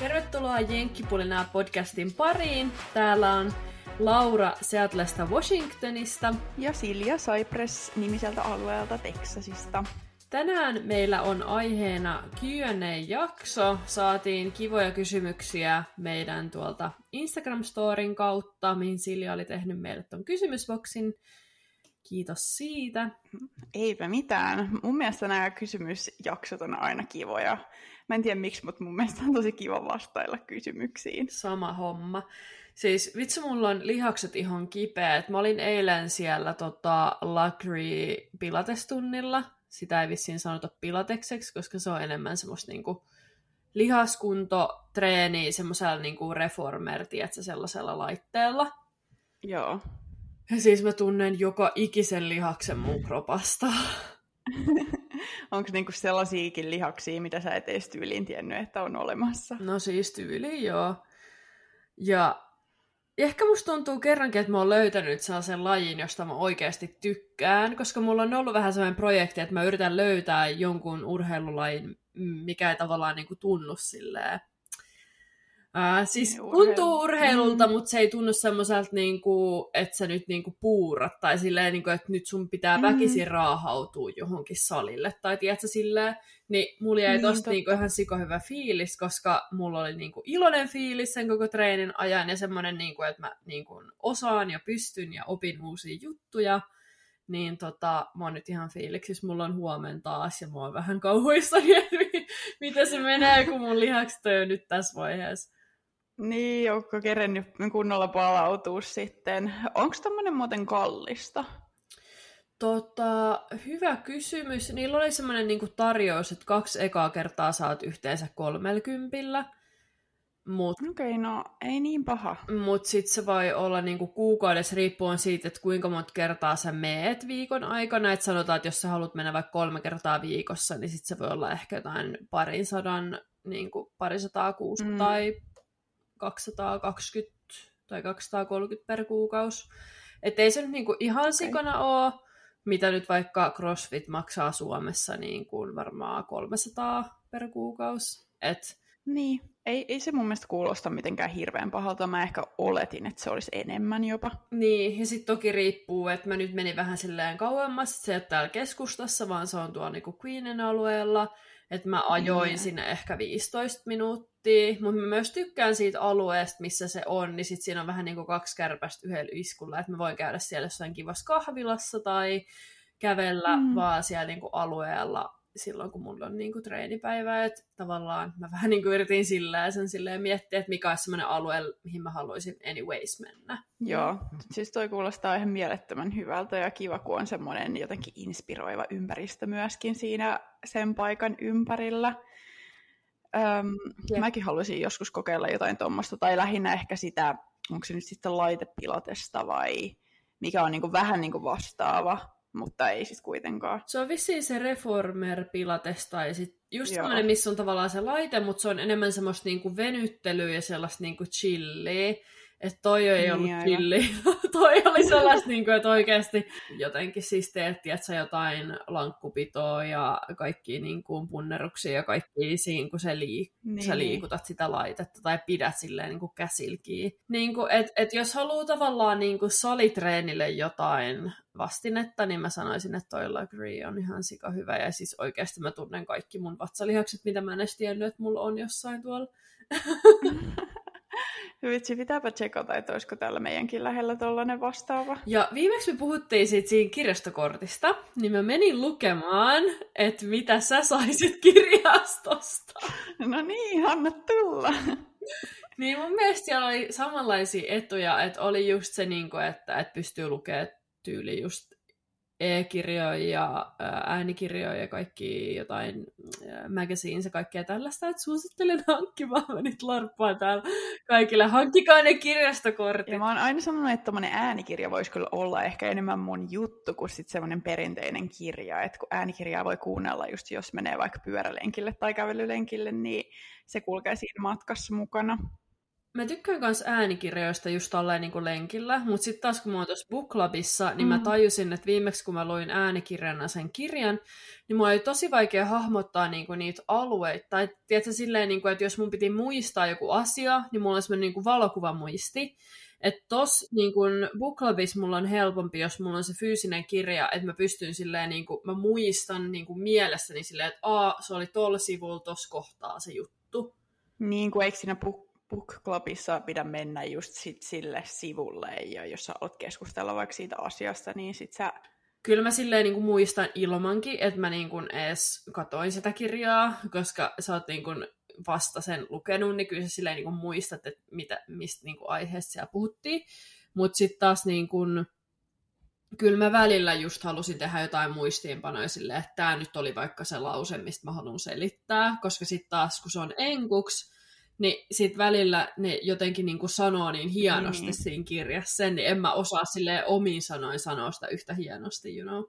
Tervetuloa Jenkkipulinaa podcastin pariin. Täällä on Laura Seatlesta Washingtonista. Ja Silja Cypress nimiseltä alueelta Texasista. Tänään meillä on aiheena Q&A-jakso. Saatiin kivoja kysymyksiä meidän tuolta Instagram-storin kautta, mihin Silja oli tehnyt meille ton kysymysboksin. Kiitos siitä. Eipä mitään. Mun mielestä nämä kysymysjaksot on aina kivoja. Mä en tiedä miksi, mutta mun mielestä on tosi kiva vastailla kysymyksiin. Sama homma. Siis vitsi, mulla on lihakset ihan kipeät. Mä olin eilen siellä tota, Luxury pilatestunnilla. Sitä ei vissiin sanota pilatekseksi, koska se on enemmän semmoista niinku lihaskunto treeni semmoisella niinku reformer, tiedätkö, sellaisella laitteella. Joo. Ja siis mä tunnen joka ikisen lihaksen mun kropasta. Onko niinku sellaisiakin lihaksia, mitä sä et edes tyyliin tiennyt, että on olemassa? No siis tyyli, joo. Ja ehkä musta tuntuu kerrankin, että mä oon löytänyt sellaisen lajin, josta mä oikeasti tykkään, koska mulla on ollut vähän sellainen projekti, että mä yritän löytää jonkun urheilulajin, mikä ei tavallaan niinku tunnu silleen Ää, siis niin, urheilu. tuntuu urheilulta, mm. mutta se ei tunnu semmoiselta, niinku, että sä nyt niinku puurat, tai silleen, niinku, että nyt sun pitää mm. väkisin raahautua johonkin salille, tai tiedätkö silleen, niin mulla jäi niin, tosta niinku ihan hyvä fiilis, koska mulla oli niinku iloinen fiilis sen koko treenin ajan, ja semmoinen, niinku, että mä niinku osaan ja pystyn ja opin uusia juttuja, niin tota, mä oon nyt ihan fiiliksissä, mulla on huomenna taas, ja mä oon vähän kauhuissani, että mitä se menee, kun mun lihakset on jo nyt tässä vaiheessa. Niin, onko kerennyt kunnolla palautua sitten? Onko tämmöinen muuten kallista? Tota, hyvä kysymys. Niillä oli semmoinen niinku tarjous, että kaksi ekaa kertaa saat yhteensä kolmelkympillä. Mut, Okei, okay, no ei niin paha. Mutta sitten se voi olla niinku kuukaudessa riippuen siitä, että kuinka monta kertaa sä meet viikon aikana. Että sanotaan, että jos sä haluat mennä vaikka kolme kertaa viikossa, niin sitten se voi olla ehkä jotain parin sadan, niinku parisataa kuusi mm. tai 220 tai 230 per kuukausi. Että ei se nyt niinku ihan sikana ole, mitä nyt vaikka CrossFit maksaa Suomessa niin kuin varmaan 300 per kuukausi. Et... Niin, ei, ei se mun mielestä kuulosta mitenkään hirveän pahalta. Mä ehkä oletin, että se olisi enemmän jopa. Niin, ja sitten toki riippuu, että mä nyt menin vähän silleen kauemmas. Se ei ole täällä keskustassa, vaan se on tuolla niinku Queenen alueella. Että mä ajoin mm. sinne ehkä 15 minuuttia, mutta mä myös tykkään siitä alueesta, missä se on, niin sit siinä on vähän niin kuin kaksi kärpästä yhdellä iskulla, että mä voin käydä siellä jossain kivassa kahvilassa tai kävellä mm. vaan siellä niin kuin alueella silloin, kun mulla on niin kuin treenipäivä, että tavallaan mä vähän niin kuin yritin silleen sen silleen miettiä, että mikä olisi semmoinen alue, mihin mä haluaisin anyways mennä. Joo, siis toi kuulostaa ihan mielettömän hyvältä ja kiva, kun on semmoinen jotenkin inspiroiva ympäristö myöskin siinä sen paikan ympärillä. Öm, mäkin haluaisin joskus kokeilla jotain tuommoista, tai lähinnä ehkä sitä, onko se nyt sitten laitepilotesta vai mikä on niin kuin vähän niin kuin vastaava mutta ei siis kuitenkaan. Se on vissiin se Reformer Pilates tai sit just semmoinen, missä on tavallaan se laite, mutta se on enemmän semmoista niinku venyttelyä ja sellaista niinku chilliä. Että toi ei niin, ollut chilli. toi oli sellaista, niin kuin, että oikeasti jotenkin siis teet, että jotain lankkupitoa ja kaikki niin kuin punneruksia ja kaikki siinä, kun se liik- niin. sä liikutat sitä laitetta tai pidät silleen niin kuin käsilkiin. Niin kuin, et, et jos haluaa tavallaan niin kuin salitreenille jotain vastinetta, niin mä sanoisin, että toi Lagri on ihan sika hyvä. Ja siis oikeasti mä tunnen kaikki mun vatsalihakset, mitä mä en edes tiennyt, että mulla on jossain tuolla. Vitsi, pitääpä tsekata, että olisiko täällä meidänkin lähellä tollainen vastaava. Ja viimeksi me puhuttiin siitä siinä kirjastokortista, niin mä menin lukemaan, että mitä sä saisit kirjastosta. No niin, anna tulla. Niin mun mielestä siellä oli samanlaisia etuja, että oli just se, niin että, että pystyy lukemaan tyyli just e-kirjoja ja äänikirjoja ja kaikki jotain magazines ja kaikkea tällaista, että suosittelen hankkimaan, mä nyt larppaan täällä kaikille. Hankkikaa ne kirjastokortit. Ja mä oon aina sanonut, että tommonen äänikirja voisi kyllä olla ehkä enemmän mun juttu kuin sitten semmoinen perinteinen kirja, että kun äänikirjaa voi kuunnella just jos menee vaikka pyörälenkille tai kävelylenkille, niin se kulkee siinä matkassa mukana. Mä tykkään myös äänikirjoista just tolleen niin kuin lenkillä, mutta sitten taas kun mä oon tuossa Book Clubissa, niin mm. mä tajusin, että viimeksi kun mä luin äänikirjana sen kirjan, niin mulla oli tosi vaikea hahmottaa niin kuin niitä alueita. Tai tiedätkö, silleen, niin kuin, että jos mun piti muistaa joku asia, niin mulla on semmoinen niin kuin valokuvamuisti. Että tos niin kun Book Clubissa mulla on helpompi, jos mulla on se fyysinen kirja, että mä pystyn silleen, niin kun, mä muistan niin kun mielessäni silleen, että Aa, se oli tuolla sivulla, tossa kohtaa se juttu. Niin kuin eikö siinä book, book Clubissa pidä mennä just sit sille sivulle, ja jos sä oot keskustella vaikka siitä asiasta, niin sit sä kyllä mä silleen niin kuin muistan ilmankin, että mä niin kuin edes katoin sitä kirjaa, koska sä oot niin kuin vasta sen lukenut, niin kyllä sä silleen niin kuin muistat, että mitä, mistä niin kuin aiheesta siellä puhuttiin. Mutta sitten taas niin kuin, kyllä mä välillä just halusin tehdä jotain muistiinpanoja silleen, että tämä nyt oli vaikka se lause, mistä mä haluan selittää, koska sitten taas kun se on enkuksi, niin sitten välillä ne jotenkin niin kuin sanoo niin hienosti mm. siinä kirjassa, niin en mä osaa sille omiin sanoin sanoa sitä yhtä hienosti, you know.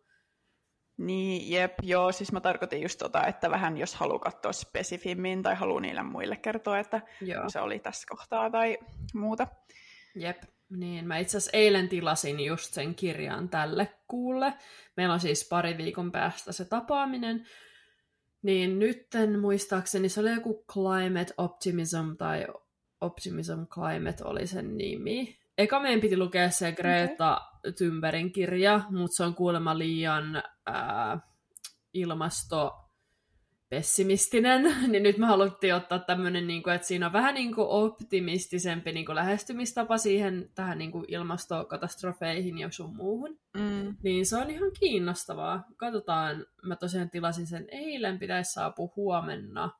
Niin, jep, joo, siis mä tarkoitin just tota, että vähän jos haluaa katsoa spesifimmin tai haluaa niille muille kertoa, että joo. se oli tässä kohtaa tai muuta. Jep, niin mä itse asiassa eilen tilasin just sen kirjan tälle kuulle. Meillä on siis pari viikon päästä se tapaaminen, niin nytten muistaakseni se oli joku Climate Optimism tai Optimism Climate oli sen nimi. Eka meidän piti lukea se Greta okay. Thunbergin kirja, mutta se on kuulemma liian ää, ilmasto pessimistinen, niin nyt me haluttiin ottaa tämmöinen, niin kuin, että siinä on vähän niin kuin optimistisempi niin kuin lähestymistapa siihen tähän niin kuin ilmastokatastrofeihin ja sun muuhun. Mm. Niin se on ihan kiinnostavaa. Katsotaan, mä tosiaan tilasin sen eilen, pitäisi saapua huomenna.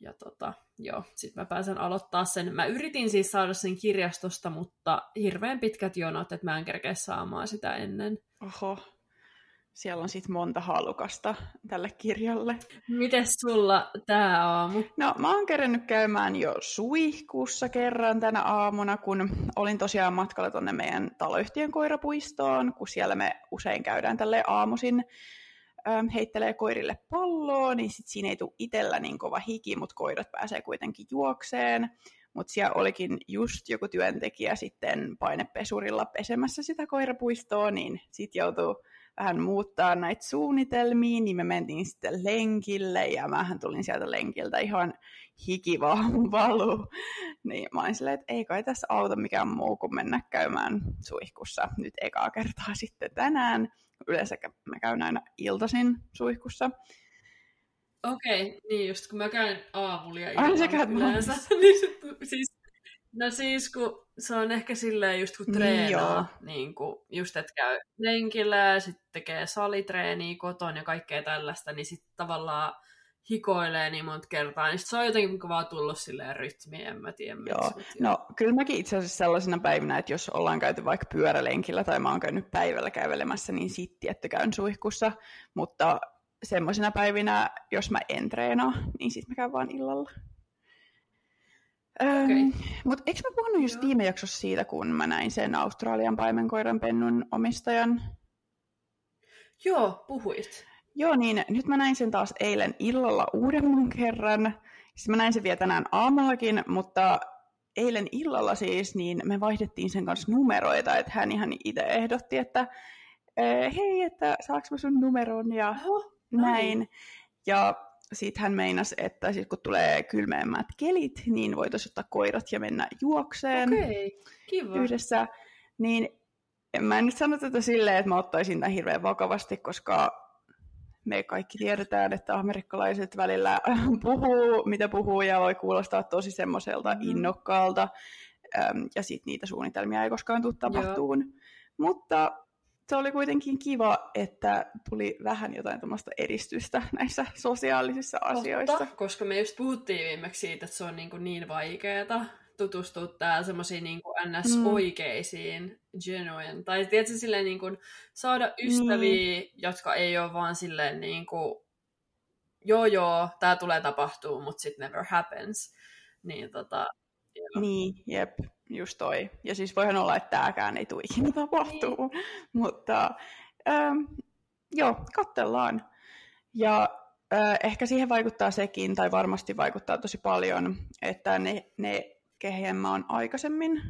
Ja tota, joo, sit mä pääsen aloittaa sen. Mä yritin siis saada sen kirjastosta, mutta hirveän pitkät jonot, että mä en kerkeä saamaan sitä ennen. Oho, siellä on sitten monta halukasta tälle kirjalle. Miten sulla tämä aamu? No mä oon kerennyt käymään jo suihkussa kerran tänä aamuna, kun olin tosiaan matkalla tuonne meidän taloyhtiön koirapuistoon, kun siellä me usein käydään tälle aamuisin heittelee koirille palloa, niin sit siinä ei tule itsellä niin kova hiki, mutta koirat pääsee kuitenkin juokseen. Mutta siellä olikin just joku työntekijä sitten painepesurilla pesemässä sitä koirapuistoa, niin sitten joutuu vähän muuttaa näitä suunnitelmia, niin me mentiin sitten lenkille, ja mähän tulin sieltä lenkiltä ihan hikivalu. Niin mä olin silleen, että ei kai tässä auta mikään muu kuin mennä käymään suihkussa nyt ekaa kertaa sitten tänään. Yleensä mä käyn aina iltaisin suihkussa. Okei, okay, niin just kun mä käyn aamulla ja illan yleensä, niin siis No siis, kun se on ehkä silleen just kun niin treenaa, niin, niin kun just että käy lenkillä ja sitten tekee salitreeniä kotona ja kaikkea tällaista, niin sitten tavallaan hikoilee niin monta kertaa, niin se on jotenkin vaan tullut silleen rytmiin, en mä tiedä. Joo, no kyllä mäkin itse asiassa sellaisina päivinä, että jos ollaan käyty vaikka pyörälenkillä tai mä oon käynyt päivällä kävelemässä, niin sitten että käyn suihkussa, mutta semmoisina päivinä, jos mä en treenaa, niin sitten mä käyn vaan illalla. Okay. Mutta eikö mä puhunut just viime jaksossa siitä, kun mä näin sen Australian paimenkoiran pennun omistajan? Joo, puhuit. Joo, niin nyt mä näin sen taas eilen illalla uudemman kerran. Siis mä näin sen vielä tänään aamullakin, mutta eilen illalla siis, niin me vaihdettiin sen kanssa numeroita, että hän ihan itse ehdotti, että hei, että saaks mä sun numeron ja Oho, näin. Ja sitten hän meinasi, että sit kun tulee kylmemmät kelit, niin voitaisiin ottaa koirat ja mennä juokseen okay, kiva. yhdessä. Niin mä en nyt sano tätä silleen, että mä ottaisin tämän hirveän vakavasti, koska me kaikki tiedetään, että amerikkalaiset välillä puhuu, mitä puhuu, ja voi kuulostaa tosi semmoiselta mm. innokkaalta, ja sitten niitä suunnitelmia ei koskaan tule tapahtuun. Mutta se oli kuitenkin kiva, että tuli vähän jotain tämmöistä edistystä näissä sosiaalisissa Totta, asioissa. koska me just puhuttiin viimeksi siitä, että se on niin, kuin niin vaikeaa tutustua tää semmoisiin niin ns-oikeisiin, mm. genuine, tai tietysti silleen niin kuin saada ystäviä, mm. jotka ei ole vaan silleen niin kuin, joo joo, tää tulee tapahtuu, mutta sit never happens. Niin tota, joo. Niin, jep just toi. Ja siis voihan olla, että tämäkään ei tule ikinä tapahtuu. Niin. Mutta ähm, joo, katsellaan. Ja äh, ehkä siihen vaikuttaa sekin, tai varmasti vaikuttaa tosi paljon, että ne, ne kehen mä oon aikaisemmin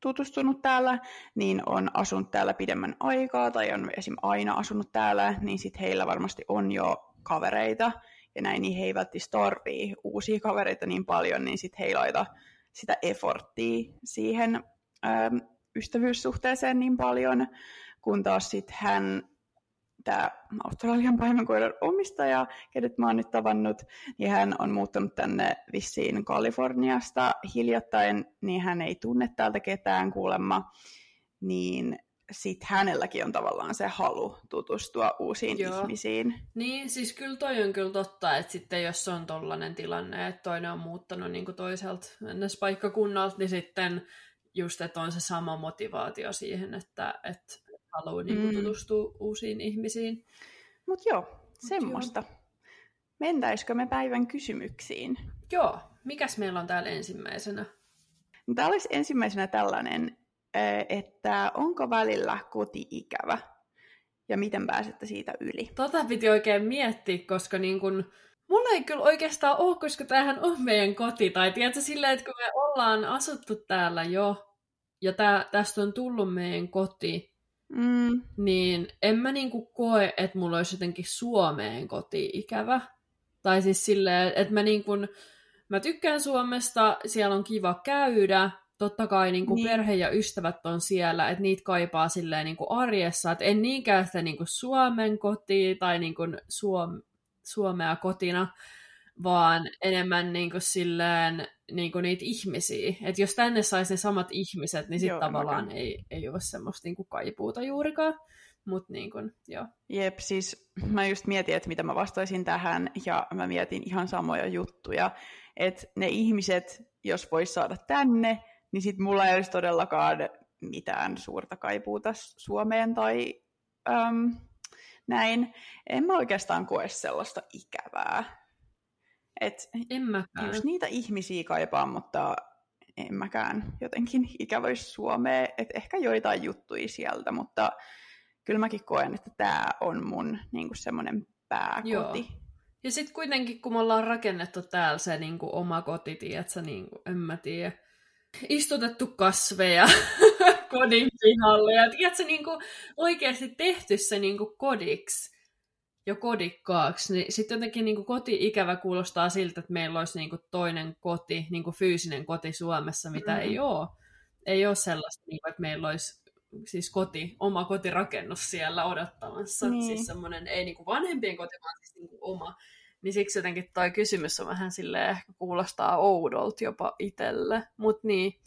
tutustunut täällä, niin on asunut täällä pidemmän aikaa tai on esim. aina asunut täällä, niin sitten heillä varmasti on jo kavereita ja näin, niin he ei välttämättä tarvii uusia kavereita niin paljon, niin sitten he ei laita sitä efforttia siihen ähm, ystävyyssuhteeseen niin paljon, kun taas sitten hän, tämä Australian paimenkoiran omistaja, kenet mä oon nyt tavannut, niin hän on muuttanut tänne vissiin Kaliforniasta hiljattain, niin hän ei tunne täältä ketään kuulemma, niin sitten hänelläkin on tavallaan se halu tutustua uusiin Joo. ihmisiin. Niin, siis kyllä toi on kyllä totta, että sitten jos on tollainen tilanne, että toinen on muuttanut niin toiselta paikkakunnalta, niin sitten just, että on se sama motivaatio siihen, että, että haluaa niin mm. tutustua uusiin ihmisiin. Mutta joo, Mut semmoista. Joo. Mentäisikö me päivän kysymyksiin? Joo, mikäs meillä on täällä ensimmäisenä? Täällä olisi ensimmäisenä tällainen, että onko välillä koti ikävä ja miten pääsette siitä yli? Tota piti oikein miettiä, koska niin kun, mulla ei kyllä oikeastaan ole, koska tämähän on meidän koti. Tai tiedätkö silleen, että kun me ollaan asuttu täällä jo ja tää, tästä on tullut meidän koti, mm. niin en mä niinku koe, että mulla olisi jotenkin Suomeen koti ikävä. Tai siis silleen, että mä, niin kun, mä tykkään Suomesta, siellä on kiva käydä, totta kai niin kuin niin. perhe ja ystävät on siellä, että niitä kaipaa silleen niin kuin arjessa, että en niinkään sitä niin kuin Suomen kotiin tai niin kuin Suom- Suomea kotina, vaan enemmän niin kuin silleen niin kuin niitä ihmisiä. Että jos tänne saisi ne samat ihmiset, niin sitten tavallaan ei, ei ole semmoista niin kuin kaipuuta juurikaan. Mut niin kun, joo. Jep, siis mä just mietin, että mitä mä vastaisin tähän, ja mä mietin ihan samoja juttuja. Että ne ihmiset, jos vois saada tänne, niin sitten mulla ei olisi todellakaan mitään suurta kaipuuta Suomeen tai äm, näin. En mä oikeastaan koe sellaista ikävää. Et en mäkään. Just niitä ihmisiä kaipaa, mutta en mäkään jotenkin ikävöisi Suomeen. Et ehkä joitain juttuja sieltä, mutta kyllä mäkin koen, että tämä on mun niinku semmoinen pääkoti. Joo. Ja sitten kuitenkin, kun me ollaan rakennettu täällä se niinku oma koti, tiedätkö, niinku, en mä tiedä, istutettu kasveja kodin pihalle ja tiedätkö, niin kuin oikeasti tehty se niin kuin kodiksi jo kodikkaaksi, niin sitten jotenkin niin kuin koti-ikävä kuulostaa siltä, että meillä olisi niin kuin toinen koti, niin kuin fyysinen koti Suomessa, mitä mm-hmm. ei ole. Ei ole sellaista, niin kuin, että meillä olisi siis koti, oma kotirakennus siellä odottamassa. Niin. Siis semmoinen, ei niin kuin vanhempien koti, vaan siis niin kuin oma. Niin siksi jotenkin toi kysymys on vähän silleen, ehkä kuulostaa oudolta jopa itselle. Mutta niin,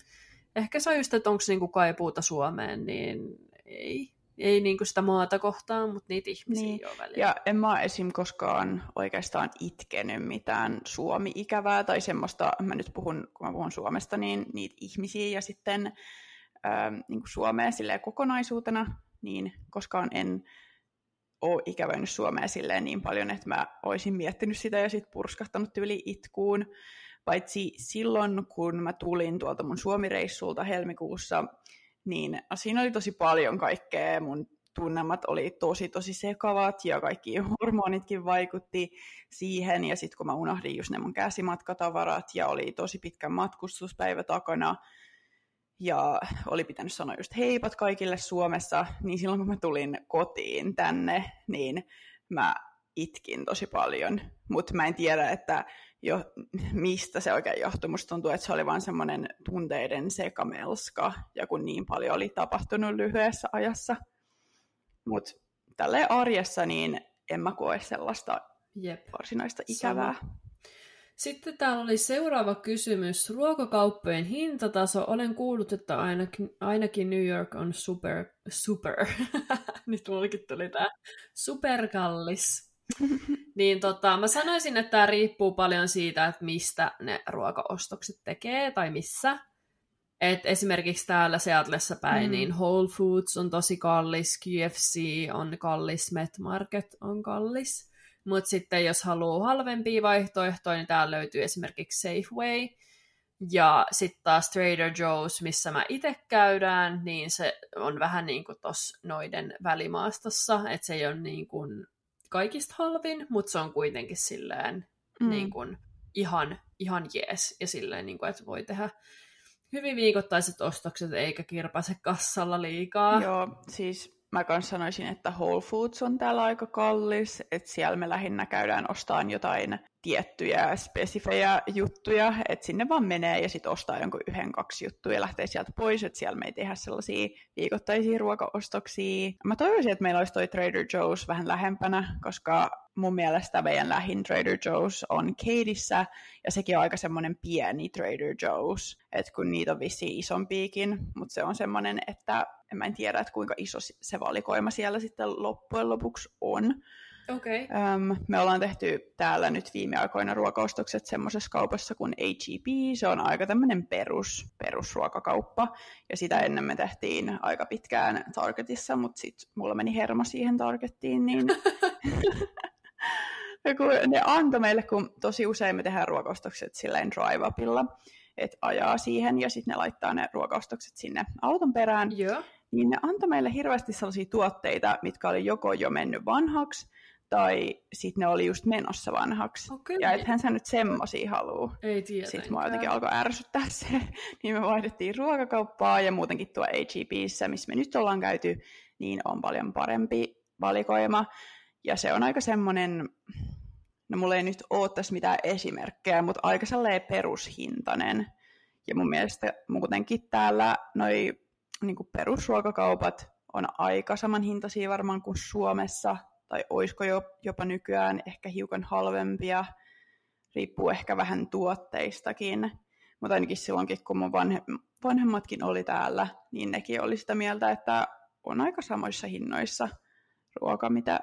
ehkä se on just, että onko niinku kaipuuta Suomeen, niin ei. Ei niinku sitä maata kohtaan, mutta niitä ihmisiä niin. jo välillä. Ja en mä esim. koskaan oikeastaan itkenyt mitään Suomi-ikävää tai semmoista, mä nyt puhun, kun mä puhun Suomesta, niin niitä ihmisiä ja sitten ähm, niin Suomea silleen kokonaisuutena, niin koskaan en ole ikävöinyt Suomea silleen niin paljon, että mä olisin miettinyt sitä ja sitten purskahtanut yli itkuun. Paitsi silloin, kun mä tulin tuolta mun Suomi-reissulta helmikuussa, niin siinä oli tosi paljon kaikkea. Mun tunnelmat oli tosi tosi sekavat ja kaikki hormonitkin vaikutti siihen. Ja sitten kun mä unohdin just ne mun käsimatkatavarat ja oli tosi pitkä matkustuspäivä takana, ja oli pitänyt sanoa just heipat kaikille Suomessa, niin silloin kun mä tulin kotiin tänne, niin mä itkin tosi paljon. Mutta mä en tiedä, että jo, mistä se oikein johtui. Musta tuntuu, että se oli vain semmoinen tunteiden sekamelska, ja kun niin paljon oli tapahtunut lyhyessä ajassa. Mutta tälle arjessa niin en mä koe sellaista Jep. varsinaista ikävää. Sama. Sitten täällä oli seuraava kysymys. Ruokakauppojen hintataso. Olen kuullut, että ainakin, ainakin New York on super, super. Nyt mullekin tuli tää superkallis. niin tota, mä sanoisin, että tämä riippuu paljon siitä, että mistä ne ruokaostokset tekee tai missä. Et esimerkiksi täällä Seatlessa päin, mm. niin Whole Foods on tosi kallis, KFC on kallis, Met Market on kallis. Mutta sitten jos haluaa halvempia vaihtoehtoja, niin täällä löytyy esimerkiksi Safeway. Ja sitten taas Trader Joe's, missä mä itse käydään, niin se on vähän niin kuin tuossa noiden välimaastossa, että se ei ole niin kuin kaikista halvin, mutta se on kuitenkin silleen mm. niin kuin ihan, ihan jees ja silleen, niin kuin, että voi tehdä hyvin viikoittaiset ostokset eikä kirpaise kassalla liikaa. Joo, siis mä kanssa sanoisin, että Whole Foods on täällä aika kallis, että siellä me lähinnä käydään ostamaan jotain tiettyjä spesifejä juttuja, että sinne vaan menee ja sitten ostaa jonkun yhden, kaksi juttuja ja lähtee sieltä pois, että siellä me ei tehdä sellaisia viikoittaisia ruokaostoksia. Mä toivoisin, että meillä olisi toi Trader Joe's vähän lähempänä, koska mun mielestä meidän lähin Trader Joe's on Kateissä, ja sekin on aika semmoinen pieni Trader Joe's, että kun niitä on vissiin isompiikin, mutta se on semmoinen, että en mä en tiedä, että kuinka iso se valikoima siellä sitten loppujen lopuksi on. Okay. Öm, me ollaan tehty täällä nyt viime aikoina ruokaostokset semmoisessa kaupassa kuin H.E.B. Se on aika tämmöinen perus, perusruokakauppa. Ja sitä ennen me tehtiin aika pitkään Targetissa, mutta sitten mulla meni hermo siihen Targettiin, niin ja kun ne antoi meille, kun tosi usein me tehdään ruokaostokset silleen drive-upilla, että ajaa siihen ja sitten ne laittaa ne ruokaostokset sinne auton perään. Joo. Niin ne antoi meille hirveästi sellaisia tuotteita, mitkä oli joko jo mennyt vanhaksi, tai sitten ne oli just menossa vanhaksi. Okay. Ja ethän sä nyt semmosia haluu. Ei tiedä. Sitten mua jotenkin alkoi ärsyttää se. niin me vaihdettiin ruokakauppaa ja muutenkin tuo HEBissä, missä me nyt ollaan käyty, niin on paljon parempi valikoima. Ja se on aika semmoinen, no mulla ei nyt ole tässä mitään esimerkkejä, mutta aika sellainen perushintainen. Ja mun mielestä muutenkin täällä noi niin perusruokakaupat on aika samanhintaisia varmaan kuin Suomessa, tai olisiko jo, jopa nykyään ehkä hiukan halvempia, riippuu ehkä vähän tuotteistakin. Mutta ainakin silloinkin, kun mun vanhe, vanhemmatkin oli täällä, niin nekin oli sitä mieltä, että on aika samoissa hinnoissa ruoka, mitä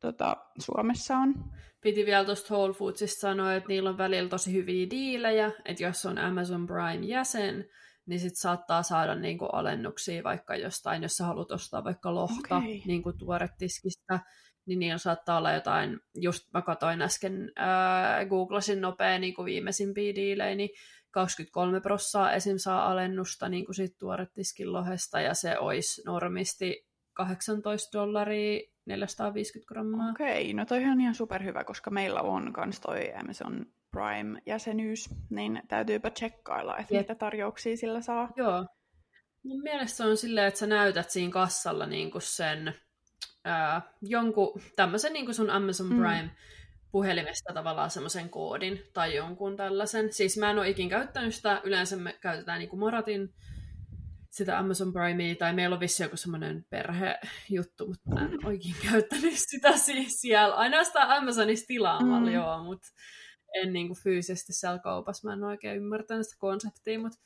tota, Suomessa on. Piti vielä tuosta Whole Foodsista sanoa, että niillä on välillä tosi hyviä diilejä, että jos on Amazon Prime-jäsen, niin sit saattaa saada niinku alennuksia vaikka jostain, jos sä haluat ostaa vaikka lohta Okay. niinku tuoretiskistä, niin niillä saattaa olla jotain, just mä katsoin äsken, ää, googlasin nopea niinku viimeisimpiä diilejä, niin 23 prossaa esim. saa alennusta niin kuin siitä tuoretiskin lohesta, ja se olisi normisti 18 dollaria 450 grammaa. Okei, no toi on ihan superhyvä, koska meillä on kans toi Amazon Prime-jäsenyys, niin täytyypä tsekkailla, että Jep. mitä tarjouksia sillä saa. Joo. Mun mielestä se on silleen, että sä näytät siinä kassalla niinku sen ää, jonkun tämmöisen niinku sun Amazon Mm. Prime puhelimesta tavallaan semmoisen koodin tai jonkun tällaisen. Siis mä en ole ikin käyttänyt sitä, yleensä me käytetään niinku Moratin sitä Amazon Primea, tai meillä on vissi joku semmoinen perhejuttu, mutta mä en oikein käyttänyt sitä siis siellä. Ainoastaan Amazonissa tilaamalla, Mm. mm. joo, mutta en niinku fyysisesti siellä kaupassa. Mä en oikein ymmärtänyt sitä konseptia, mutta,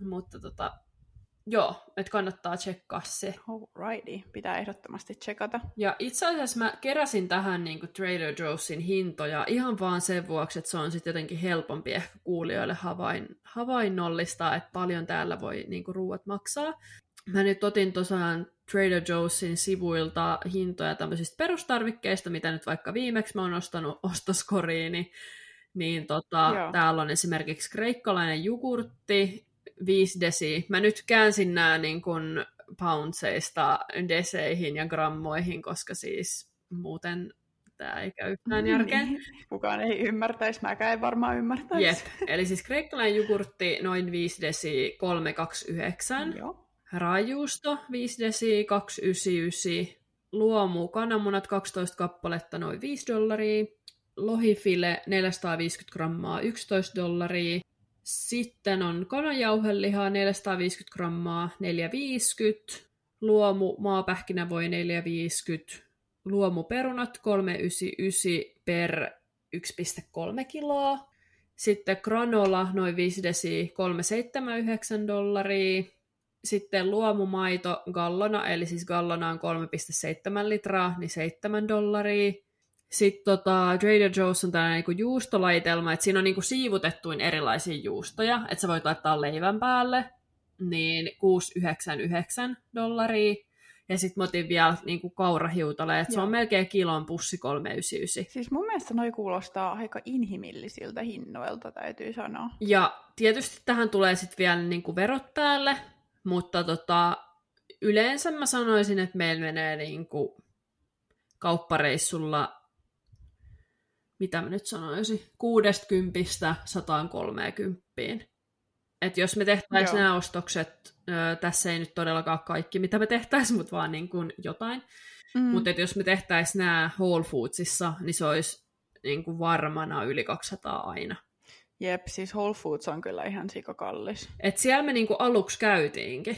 mutta tota, joo, että kannattaa tsekkaa se. Alrighty, pitää ehdottomasti tsekata. Ja itse asiassa mä keräsin tähän niin kuin Trader Joe'sin hintoja ihan vaan sen vuoksi, että se on sitten jotenkin helpompi ehkä kuulijoille havain, havainnollistaa, että paljon täällä voi niin kuin ruuat maksaa. Mä nyt otin tosiaan Trader Joe'sin sivuilta hintoja tämmöisistä perustarvikkeista, mitä nyt vaikka viimeksi mä oon ostanut ostoskoriini. Niin tota, Joo. täällä on esimerkiksi kreikkalainen jogurtti, 5 desi. Mä nyt käänsin nämä niin kuin poundseista deseihin ja grammoihin, koska siis muuten tämä ei käy yhtään järkeen. Niin, Kukaan ei ymmärtäisi, mäkään en varmaan ymmärtäisi. Jep, eli siis kreikkalainen jogurtti noin 5 desi 329, Joo. rajuusto 5 desi 299, luomu kananmunat 12 kappaletta noin 5 dollaria, lohifile 450 grammaa 11 dollaria, sitten on kananjauhelihaa 450 grammaa 4,50, luomu maapähkinävoi 4,50, luomuperunat 3,99 per 1,3 kiloa, sitten granola noin 5 desi 3,79 dollaria, sitten luomumaito gallona, eli siis gallona on 3,7 litraa, niin 7 dollaria. Sitten tota, Trader Joe's on tällainen niinku juustolaitelma, että siinä on niinku siivutettuin erilaisia juustoja, että sä voit laittaa leivän päälle, niin 6,99 dollaria. Ja sitten mä otin vielä niinku kaurahiutaleet, että se on Joo. melkein kilon pussi 3,99. Siis mun mielestä noi kuulostaa aika inhimillisiltä hinnoilta, täytyy sanoa. Ja tietysti tähän tulee sitten vielä niinku verot päälle, mutta tota, yleensä mä sanoisin, että meillä menee niinku kauppareissulla, mitä mä nyt sanoisin, 60 130. että jos me tehtäisiin nämä ostokset, ö, tässä ei nyt todellakaan kaikki, mitä me tehtäisiin, mutta vaan niin kuin jotain. Mm. Mutta jos me tehtäisiin nämä Whole Foodsissa, niin se olisi niin kuin varmana yli 200 aina. Jep, siis Whole Foods on kyllä ihan sikakallis. Et siellä me niin kuin aluksi käytiinkin,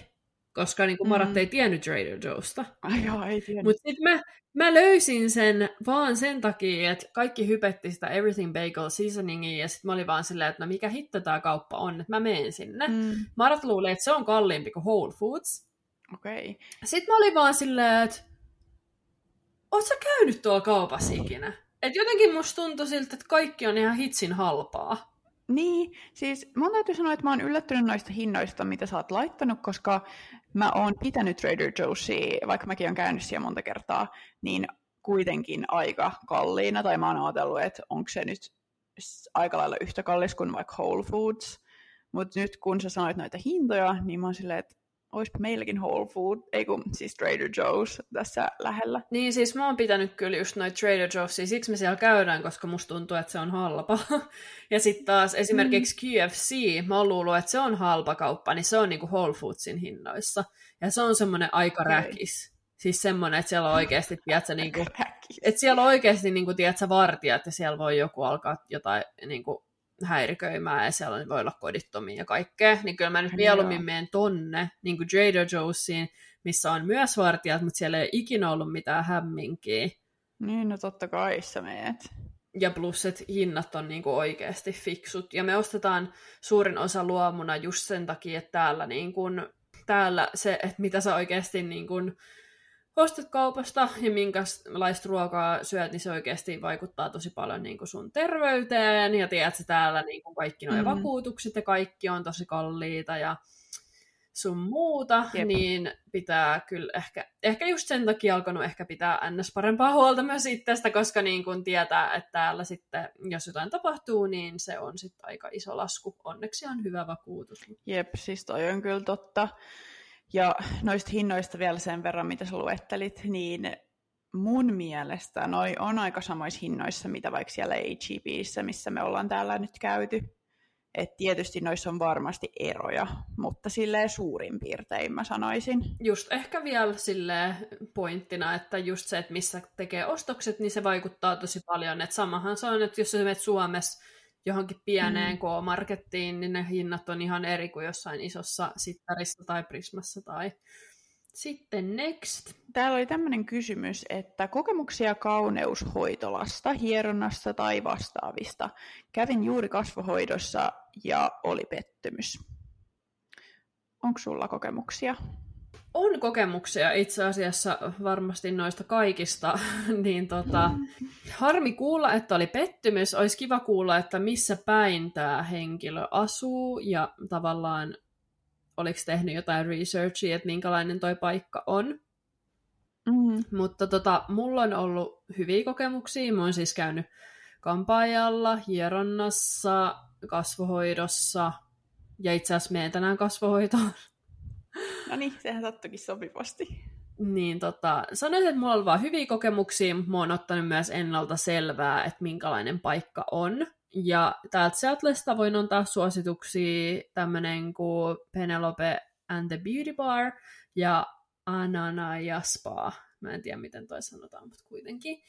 koska niin kuin Mm. Marat ei tiennyt Trader Joe'sta. Ai joo, ei tiedä. Mutta sitten mä, mä löysin sen vaan sen takia, että kaikki hypetti sitä Everything Bagel Seasoningia, ja sitten mä olin vaan silleen, että no mikä hitto tää kauppa on, että mä menen sinne. Mm. Mm. Marat luuli, että se on kalliimpi kuin Whole Foods. Okei. Okay. Sitten mä olin vaan silleen, että oot sä käynyt tuolla kaupassa ikinä? Et jotenkin musta tuntui siltä, että kaikki on ihan hitsin halpaa. Niin, siis mun täytyy sanoa, että mä oon yllättynyt noista hinnoista, mitä sä oot laittanut, koska mä oon pitänyt Trader Joe'sia, vaikka mäkin oon käynyt siellä monta kertaa, niin kuitenkin aika kalliina, tai mä oon ajatellut, että onko se nyt aika lailla yhtä kallis kuin vaikka Whole Foods. Mutta nyt kun sä sanoit noita hintoja, niin mä oon silleen, että oispa meilläkin Whole Food, ei kun siis Trader Joe's tässä lähellä. Niin siis mä oon pitänyt kyllä just noita Trader Joe'sia, siksi me siellä käydään, koska musta tuntuu, että se on halpa. Ja sitten taas esimerkiksi KFC, mä oon luullut, että se on halpa kauppa, niin se on niinku Whole Foodsin hinnoissa. Ja se on semmoinen aika räkis. Siis semmoinen, että siellä on oikeasti, tiedätkö, niinku, että siellä on oikeasti niinku, tiedätkö, vartijat ja siellä voi joku alkaa jotain niinku, häiriköimään ja siellä voi olla kodittomia ja kaikkea, niin kyllä mä nyt mieluummin menen tonne, niin kuin Trader Joe'siin, missä on myös vartijat, mutta siellä ei ikinä ollut mitään hämminkiä. Niin, no totta kai sä meet. Ja plus, että hinnat on niinku oikeasti fiksut. Ja me ostetaan suurin osa luomuna just sen takia, että täällä, niinku, täällä se, että mitä sä oikeasti niinku, ostat kaupasta ja minkälaista ruokaa syöt, niin se oikeasti vaikuttaa tosi paljon niinku sun terveyteen. Ja tiedät sä täällä niinku kaikki nuo Mhm. vakuutukset ja kaikki on tosi kalliita ja sun muuta, Jep. niin pitää kyllä ehkä, ehkä just sen takia alkanut ehkä pitää ns. parempaa huolta myös itsestä, koska niin kun tietää, että täällä sitten, jos jotain tapahtuu, niin se on sitten aika iso lasku. Onneksi on hyvä vakuutus. Jep, siis toi on kyllä totta. Ja noista hinnoista vielä sen verran, mitä sä luettelit, niin mun mielestä noi on aika samoissa hinnoissa, mitä vaikka siellä HEBissä, missä me ollaan täällä nyt käyty. Et tietysti noissa on varmasti eroja, mutta silleen suurin piirtein mä sanoisin. Just ehkä vielä sille pointtina, että just se, että missä tekee ostokset, niin se vaikuttaa tosi paljon. Että samahan se on, että jos sä menet Suomessa johonkin pieneen Mm. K-markettiin, niin ne hinnat on ihan eri kuin jossain isossa sittarissa tai prismassa tai sitten next. Täällä oli tämmöinen kysymys, että kokemuksia kauneushoitolasta, hieronnasta tai vastaavista. Kävin juuri kasvohoidossa ja oli pettymys. Onko sulla kokemuksia? On kokemuksia itse asiassa varmasti noista kaikista, niin tota, harmi kuulla, että oli pettymys. Olisi kiva kuulla, että missä päin tämä henkilö asuu ja tavallaan oliko tehnyt jotain researchia, että minkälainen toi paikka on. Mm. Mutta tota, mulla on ollut hyviä kokemuksia. Mä oon siis käynyt kampaajalla, hieronnassa, kasvohoidossa ja itse asiassa menen tänään kasvohoitoon. No niin, sehän sattuikin sopivasti. Niin tota, sanoisin, että mulla on vaan hyviä kokemuksia, mutta mä oon ottanut myös ennalta selvää, että minkälainen paikka on. Ja täältä Seattlesta voin antaa suosituksia tämmönen kuin Penelope and the Beauty Bar ja Anana ja Spa. Mä en tiedä, miten toi sanotaan, mutta kuitenkin.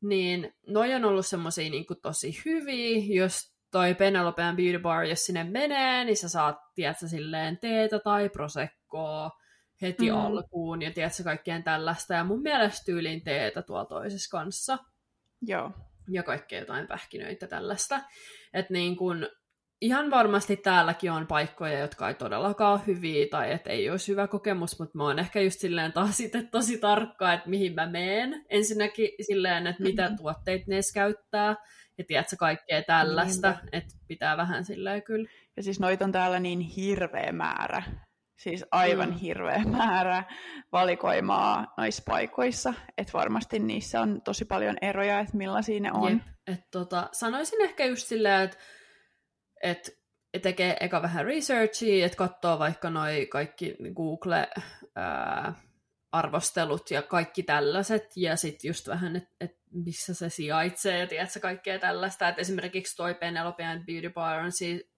Niin noi on ollut semmosia niin tosi hyviä, jos toi Penelope and Beauty Bar, jos sinne menee, niin sä saat, tiedätkö, silleen teetä tai prosekkoa heti Mm. alkuun ja tiedätkö, kaikkeen tällaista. Ja mun mielestä tyyliin teetä tuolla toisessa kanssa Joo. ja kaikkea jotain pähkinöitä tällaista. Että niin kun, ihan varmasti täälläkin on paikkoja, jotka ei todellakaan ole hyviä tai että ei olisi hyvä kokemus, mutta mä oon ehkä just silleen taas itse tosi tarkka, että mihin mä meen. Ensinnäkin silleen, että mitä Mhm. tuotteita ne käyttää ja tiedätkö kaikkea tällaista, Niinpä. että pitää vähän silleen kyllä. Ja siis noita on täällä niin hirveä määrä. Siis aivan Mm. hirveä määrä valikoimaa noissa paikoissa. Että varmasti niissä on tosi paljon eroja, että millaisia ne on. Jep. Et tota, sanoisin ehkä just silleen, että et, tekee eka vähän researchia, että katsoo vaikka noi kaikki Google-arvostelut ja kaikki tällaiset, ja sitten just vähän, että et missä se sijaitsee, ja tiedätkö, kaikkea tällaista. Et esimerkiksi toi Penelope and Beauty Bar on siis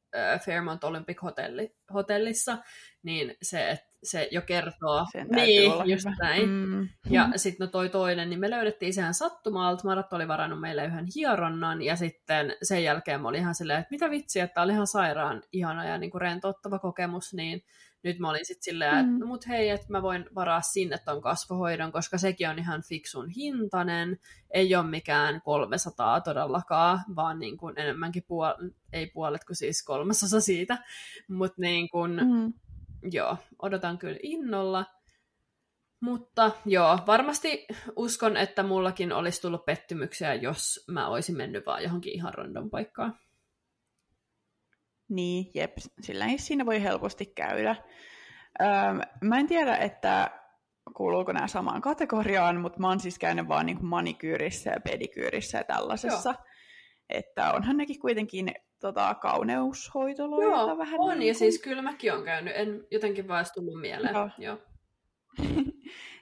Fairmont Olympic hotelli, hotellissa, niin se, että se jo kertoo. Sen niin, just hyvä. näin. Mm. Ja sitten no toi toinen, niin me löydettiin sehän sattumalta. Marat oli varannut meille yhden hieronnan, ja sitten sen jälkeen mä olin ihan silleen, että mitä vitsiä, että oli ihan sairaan ihana ja niin kuin rentouttava kokemus, niin nyt mä olin sitten silleen, että Mm. no mut hei, että mä voin varaa sinne ton kasvohoidon, koska sekin on ihan fiksun hintainen, ei ole mikään 300 todellakaan, vaan niin kuin enemmänkin puol- ei puolet kuin siis kolmasosa siitä, mutta niin kuin, Mm. joo, odotan kyllä innolla. Mutta joo, varmasti uskon, että mullakin olisi tullut pettymyksiä, jos mä olisin mennyt vaan johonkin ihan random paikkaan. Niin, jep, sillä ei siinä voi helposti käydä. Öm, mä en tiedä, että kuuluuko nämä samaan kategoriaan, mutta mä oon siis käynyt vaan niin manikyyrissä ja pedikyyrissä ja tällaisessa. Joo. Että onhan nekin kuitenkin tota, kauneushoitoloita Joo, vähän. on, niin ja kuin- siis kyllä mäkin olen käynyt, en jotenkin vaan tullut mieleen. Joo. Joo.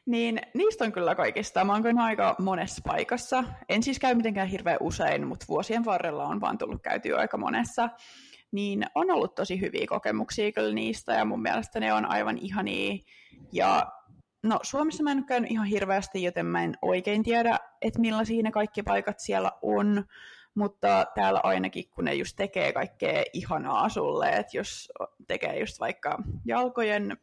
niin niistä on kyllä kaikista. Mä oon käynyt aika monessa paikassa. En siis käy mitenkään hirveän usein, mutta vuosien varrella on vaan tullut käytyä aika monessa. Niin on ollut tosi hyviä kokemuksia kyllä niistä, ja mun mielestä ne on aivan ihania. Ja no Suomessa mä en ole käynyt ihan hirveästi, joten mä en oikein tiedä, että millaisia ne kaikki paikat siellä on. Mutta täällä ainakin, kun ne just tekee kaikkea ihanaa sulle, että jos tekee just vaikka jalkojen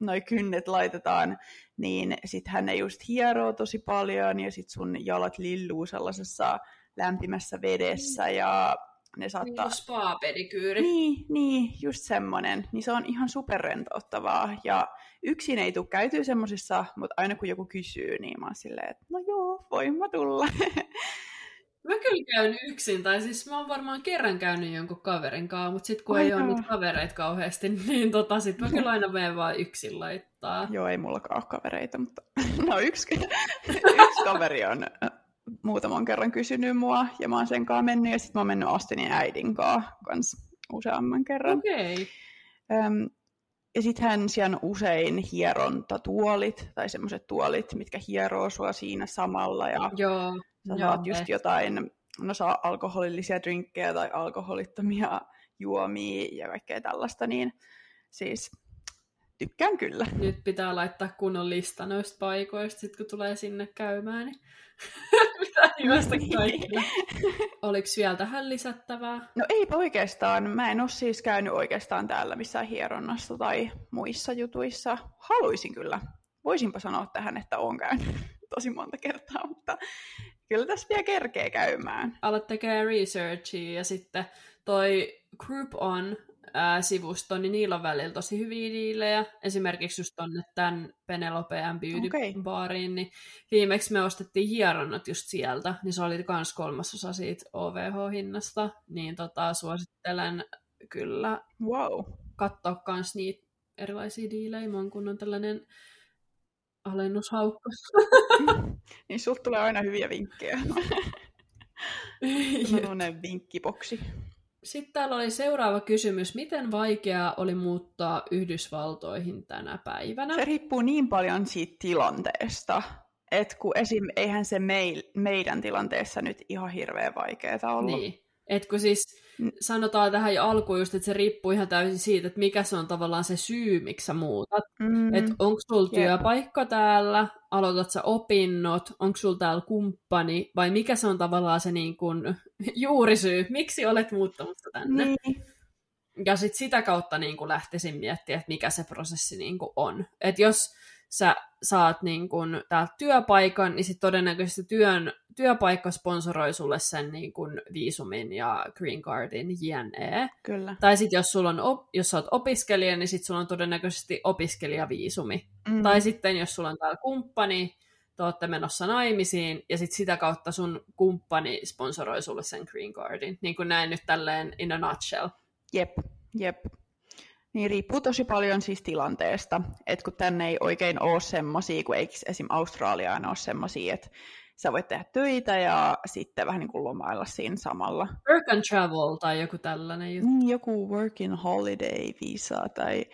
noi kynnet laitetaan, niin sit hän ne just hieroo tosi paljon ja sit sun jalat lilluu sellaisessa lämpimässä vedessä ja ne saattaa... Niin spa-pedikyyri. Niin, niin, just semmonen. Niin se on ihan superrentouttavaa. Ja yksin ei tule käytyä semmosissa, mutta aina kun joku kysyy, niin mä oon silleen, että no joo, voin mä tulla. Mä kyllä käyn yksin, tai siis mä oon varmaan kerran käynyt jonkun kaverin kanssa, mutta sit kun Ai ei ole niitä kavereita kauheasti, niin tota, sit mä kyllä aina menen vaan yksin laittaa. joo, ei mullakaan ole kavereita, mutta no yksi, yksi kaveri on muutaman kerran kysynyt mua, ja mä oon sen kanssa mennyt, ja sitten mä oon mennyt Astinin äidin kanssa kans useamman kerran. Okei. Okay. Öm, ja sittenhän siellä on usein hierontatuolit, tai semmoiset tuolit, mitkä hieroo sua siinä samalla, ja Joo. sä joo, saat just ehkä. jotain, no saa alkoholillisia drinkkejä tai alkoholittomia juomia ja kaikkea tällaista, niin siis tykkään kyllä. Nyt pitää laittaa kunnon lista noista paikoista, sit kun tulee sinne käymään, niin juosta kaikille. Oliko vielä tähän lisättävää? No eipä oikeastaan. Mä en ole siis käynyt oikeastaan täällä missään hieronnassa tai muissa jutuissa. Haluaisin kyllä. Voisinpa sanoa tähän, että oon käynyt tosi monta kertaa, mutta kyllä tässä vielä kerkee käymään. Alat tekee researchia ja sitten toi Group On ää, sivusto, niin niillä on välillä tosi hyviä diilejä. Esimerkiksi just tonne tämän Penelope and Beauty Okei. baariin, niin viimeksi me ostettiin hieronnat just sieltä, niin se oli kans kolmasosa siitä OVH-hinnasta, niin tota, suosittelen kyllä Wow. katsoa kans niitä erilaisia diilejä, mun kun on tällainen alennushaukka. niin sulta tulee aina hyviä vinkkejä. Sellainen vinkkiboksi. Sitten täällä oli seuraava kysymys. Miten vaikeaa oli muuttaa Yhdysvaltoihin tänä päivänä? Se riippuu niin paljon siitä tilanteesta, että kun esim. eihän se meil, meidän tilanteessa nyt ihan hirveän vaikeaa ollut. Niin. Et kun siis. Sanotaan tähän jo alkuun just, että se riippuu ihan täysin siitä, että mikä se on tavallaan se syy, miksi sä muutat. Mm, Että onko sulla Jep. työpaikka täällä, aloitat sä opinnot, onko sulla täällä kumppani, vai mikä se on tavallaan se niin kun, juurisyy, miksi olet muuttamassa tänne. niin. Ja sit sitä kautta niin kuin lähtisin miettimään, että mikä se prosessi niin on. Että jos sä saat niin kuin täältä työpaikan, niin sit todennäköisesti työn, työpaikka sponsoroi sulle sen niin kuin viisumin ja green cardin jne. Kyllä. Tai sitten jos, sulla on op- jos sä oot opiskelija, niin sit sulla on todennäköisesti opiskelijaviisumi. Mm. Tai sitten jos sulla on täällä kumppani, te olette menossa naimisiin, ja sitten sitä kautta sun kumppani sponsoroi sulle sen green cardin. Niin kuin näin nyt tälleen in a nutshell. Jep, jep. Niin riippuu tosi paljon siis tilanteesta, että kun tänne ei oikein ole semmosia, kun eikö esim. Australiaan ole semmosia, että sä voit tehdä töitä ja sitten vähän niin kuin lomailla siinä samalla. Work and travel tai joku tällainen juttu. Mm, joku working holiday visa tai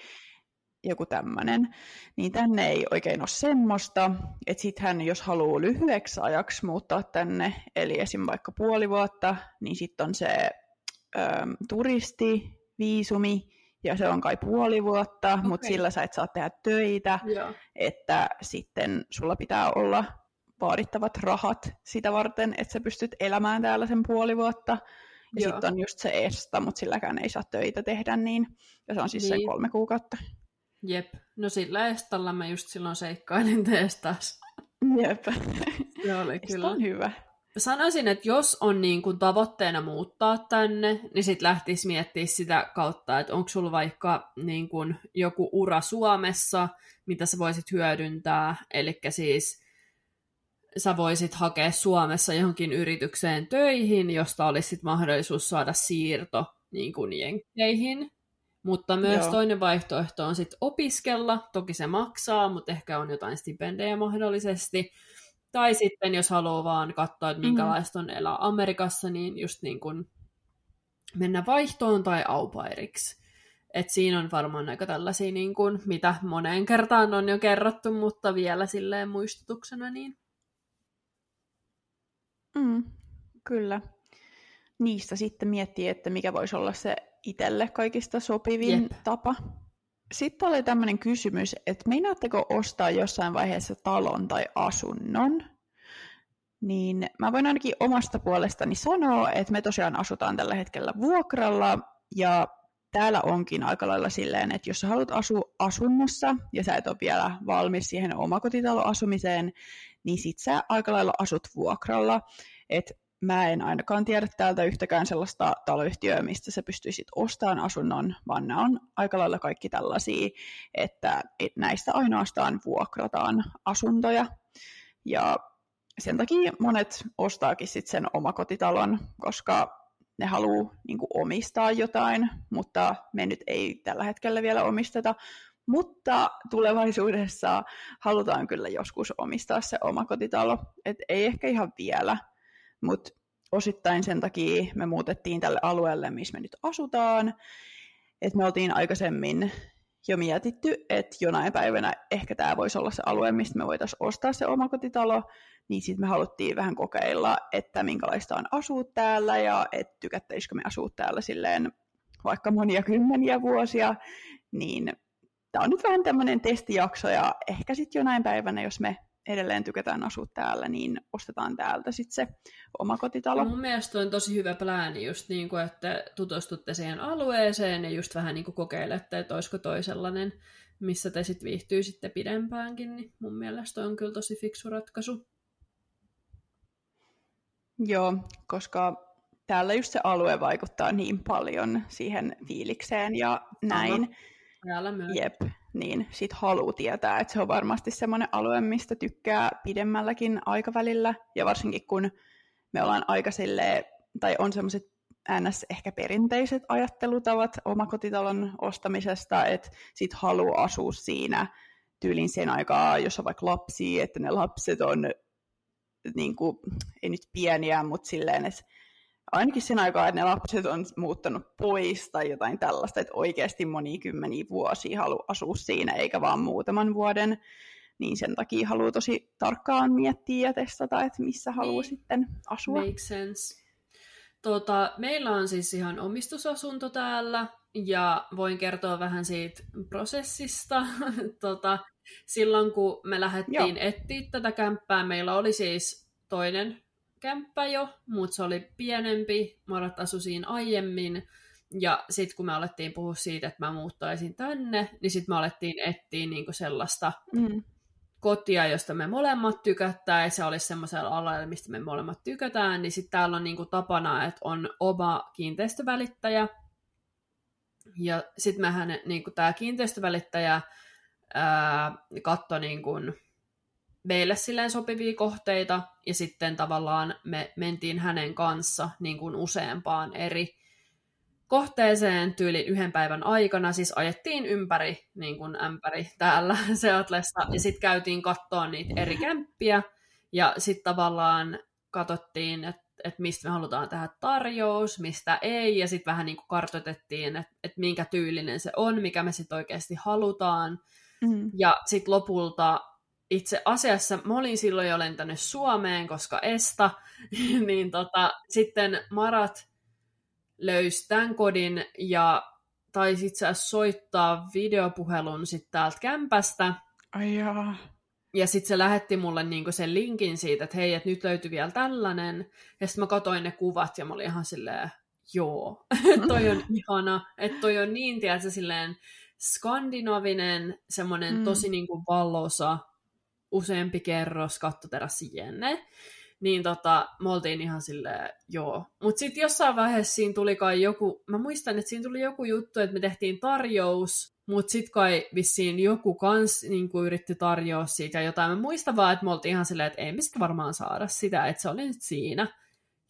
joku tämmöinen, niin tänne ei oikein ole semmoista, että sittenhän jos haluaa lyhyeksi ajaksi muuttaa tänne, eli esim. vaikka puoli vuotta, niin sitten on se turisti viisumi, ja se on kai puoli vuotta, okay. mutta sillä sä et saa tehdä töitä, Joo. että sitten sulla pitää olla vaadittavat rahat sitä varten, että sä pystyt elämään täällä sen puoli vuotta. Ja sitten on just se ESTA, mutta silläkään ei saa töitä tehdä, niin, ja se on siis niin. se kolme kuukautta. Jep, no sillä Estalla mä just silloin seikkailin teestaas. Jep, se oli kyllä. on hyvä. Sanoisin, että jos on niin kuin tavoitteena muuttaa tänne, niin sitten lähtisi miettiä sitä kautta, että onko sulla vaikka niin kuin joku ura Suomessa, mitä sä voisit hyödyntää. Eli siis sä voisit hakea Suomessa johonkin yritykseen töihin, josta olisi sit mahdollisuus saada siirto niin kuin jenkkeihin. Mutta myös Joo. toinen vaihtoehto on sitten opiskella. Toki se maksaa, mutta ehkä on jotain stipendejä mahdollisesti. Tai sitten jos haluaa vaan katsoa, että minkälaista on elää Amerikassa, niin just niin kuin mennä vaihtoon tai aupairiksi. Et siinä on varmaan aika tällaisia, niin kuin, mitä moneen kertaan on jo kerrottu, mutta vielä silleen muistutuksena. Niin. Mm, kyllä. Niistä sitten miettii, että mikä voisi olla se itselle kaikista sopivin Jep. tapa. Sitten oli tämmöinen kysymys, että meinaatteko ostaa jossain vaiheessa talon tai asunnon? Niin mä voin ainakin omasta puolestani sanoa, että me tosiaan asutaan tällä hetkellä vuokralla ja täällä onkin aika lailla silleen, että jos sä haluat asua asunnossa ja sä et ole vielä valmis siihen omakotitaloasumiseen, niin sit sä aika lailla asut vuokralla. Et mä en ainakaan tiedä täältä yhtäkään sellaista taloyhtiöä, mistä sä pystyisit ostamaan asunnon, vaan nämä on aika lailla kaikki tällaisia, että näistä ainoastaan vuokrataan asuntoja. Ja sen takia monet ostaakin sitten sen omakotitalon, koska ne haluaa niin omistaa jotain, mutta me nyt ei tällä hetkellä vielä omisteta. Mutta tulevaisuudessa halutaan kyllä joskus omistaa se omakotitalo. Et ei ehkä ihan vielä, mutta osittain sen takia me muutettiin tälle alueelle, missä me nyt asutaan. Et me oltiin aikaisemmin jo mietitty, että jonain päivänä ehkä tämä voisi olla se alue, mistä me voitaisiin ostaa se omakotitalo, niin sitten me haluttiin vähän kokeilla, että minkälaista on asua täällä ja että tykättäisikö me asua täällä silleen vaikka monia kymmeniä vuosia, niin tämä on nyt vähän tämmöinen testijakso ja ehkä sitten jonain päivänä, jos me edelleen tykätään asua täällä, niin ostetaan täältä sitten se oma kotitalo. Mun mielestä on tosi hyvä plääni just niin kuin, että tutustutte siihen alueeseen ja just vähän niin kuin kokeilette, että olisiko toi sellainen, missä te sitten viihtyisitte pidempäänkin, niin mun mielestä on kyllä tosi fiksu ratkaisu. Joo, koska täällä just se alue vaikuttaa niin paljon siihen fiilikseen ja näin. Aha. Täällä myös. Jep, niin sit haluaa tietää, että se on varmasti semmoinen alue, mistä tykkää pidemmälläkin aikavälillä. Ja varsinkin kun me ollaan aika silleen, tai on semmoiset ns. ehkä perinteiset ajattelutavat omakotitalon ostamisesta, että sit haluaa asua siinä tyylin sen aikaa, jos on vaikka lapsia, että ne lapset on niin kuin, ei nyt pieniä, mutta silleen, että ainakin sen aikaa, että ne lapset on muuttanut pois tai jotain tällaista, että oikeasti moni kymmeniä vuosia haluaa asua siinä, eikä vaan muutaman vuoden, niin sen takia haluaa tosi tarkkaan miettiä ja testata, että missä haluaa niin. sitten asua. Makes sense. Tota, meillä on siis ihan omistusasunto täällä, ja voin kertoa vähän siitä prosessista. tota, silloin kun me lähdettiin etsiä tätä kämppää, meillä oli siis toinen kämppä jo, mutta se oli pienempi. Morat asui siinä aiemmin. Ja sitten kun me alettiin puhua siitä, että mä muuttaisin tänne, niin sitten me alettiin etsiä niinku sellaista mm. kotia, josta me molemmat tykättää, ja se olisi semmoisella alueella, mistä me molemmat tykätään, niin sitten täällä on niinku tapana, että on oma kiinteistövälittäjä, ja sitten mehän niinku tämä kiinteistövälittäjä katsoi niinku, meille silleen sopivia kohteita, ja sitten tavallaan me mentiin hänen kanssa niin kuin useampaan eri kohteeseen tyyli yhden päivän aikana, siis ajettiin ympäri niin kuin ämpäri täällä Seatlessa, ja sitten käytiin katsoa niitä eri kämppiä, ja sitten tavallaan katsottiin, että että mistä me halutaan tehdä tarjous, mistä ei, ja sitten vähän niin kuin kartoitettiin, että et minkä tyylinen se on, mikä me sitten oikeasti halutaan. Mm. Ja sitten lopulta itse asiassa mä olin silloin jo lentänyt Suomeen, koska Esta, niin tota, sitten Marat löysi tämän kodin ja tai sit sä soittaa videopuhelun sit täältä kämpästä. Ai jaa. Ja sitten se lähetti mulle niinku sen linkin siitä, että hei, että nyt löytyi vielä tällainen. Ja sitten mä katsoin ne kuvat ja mä olin ihan silleen, joo, toi on ihana. Että toi on niin, tiedätkö, silleen skandinavinen, semmoinen mm. tosi niinku valosa, useampi kerros kattoterassi jenne. Niin tota, me oltiin ihan silleen, joo. Mutta sitten jossain vaiheessa siinä tuli kai joku, mä muistan, että siinä tuli joku juttu, että me tehtiin tarjous, mutta sitten kai vissiin joku kans niin yritti tarjoa siitä jotain. Mä muistan vaan, että me oltiin ihan silleen, että ei me sitten varmaan saada sitä, että se oli nyt siinä.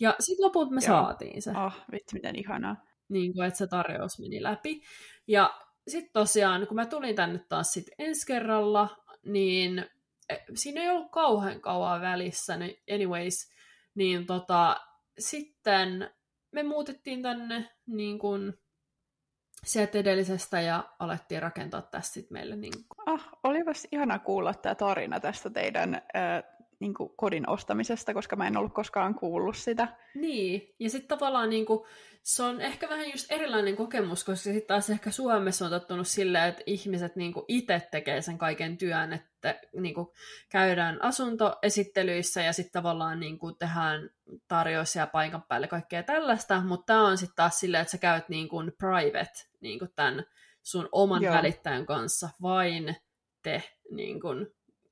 Ja sitten lopulta me Joo. saatiin se. Oh, vitsi, miten ihanaa. Niin kuin, että se tarjous meni läpi. Ja sitten tosiaan, kun mä tulin tänne taas sit ensi kerralla, niin siinä ei ollut kauhean kauan välissä, niin anyways, niin tota, sitten me muutettiin tänne niin kuin sieltä edellisestä ja alettiin rakentaa tästä sitten meille. Niin kuin... Ah, olipas ihana kuulla tämä tarina tästä teidän äh, niin kuin kodin ostamisesta, koska mä en ollut koskaan kuullut sitä. Niin, ja sitten tavallaan niin kuin, se on ehkä vähän just erilainen kokemus, koska sitten taas ehkä Suomessa on tottunut silleen, että ihmiset niin kuin itse tekee sen kaiken työn, että niin kuin käydään asuntoesittelyissä ja sitten tavallaan niin kuin tehdään tarjouksia paikan päälle kaikkea tällaista, mutta tämä on sitten taas silleen, että sä käyt niin kuin private niin kuin tämän sun oman Joo. välittäjän kanssa, vain te niin kuin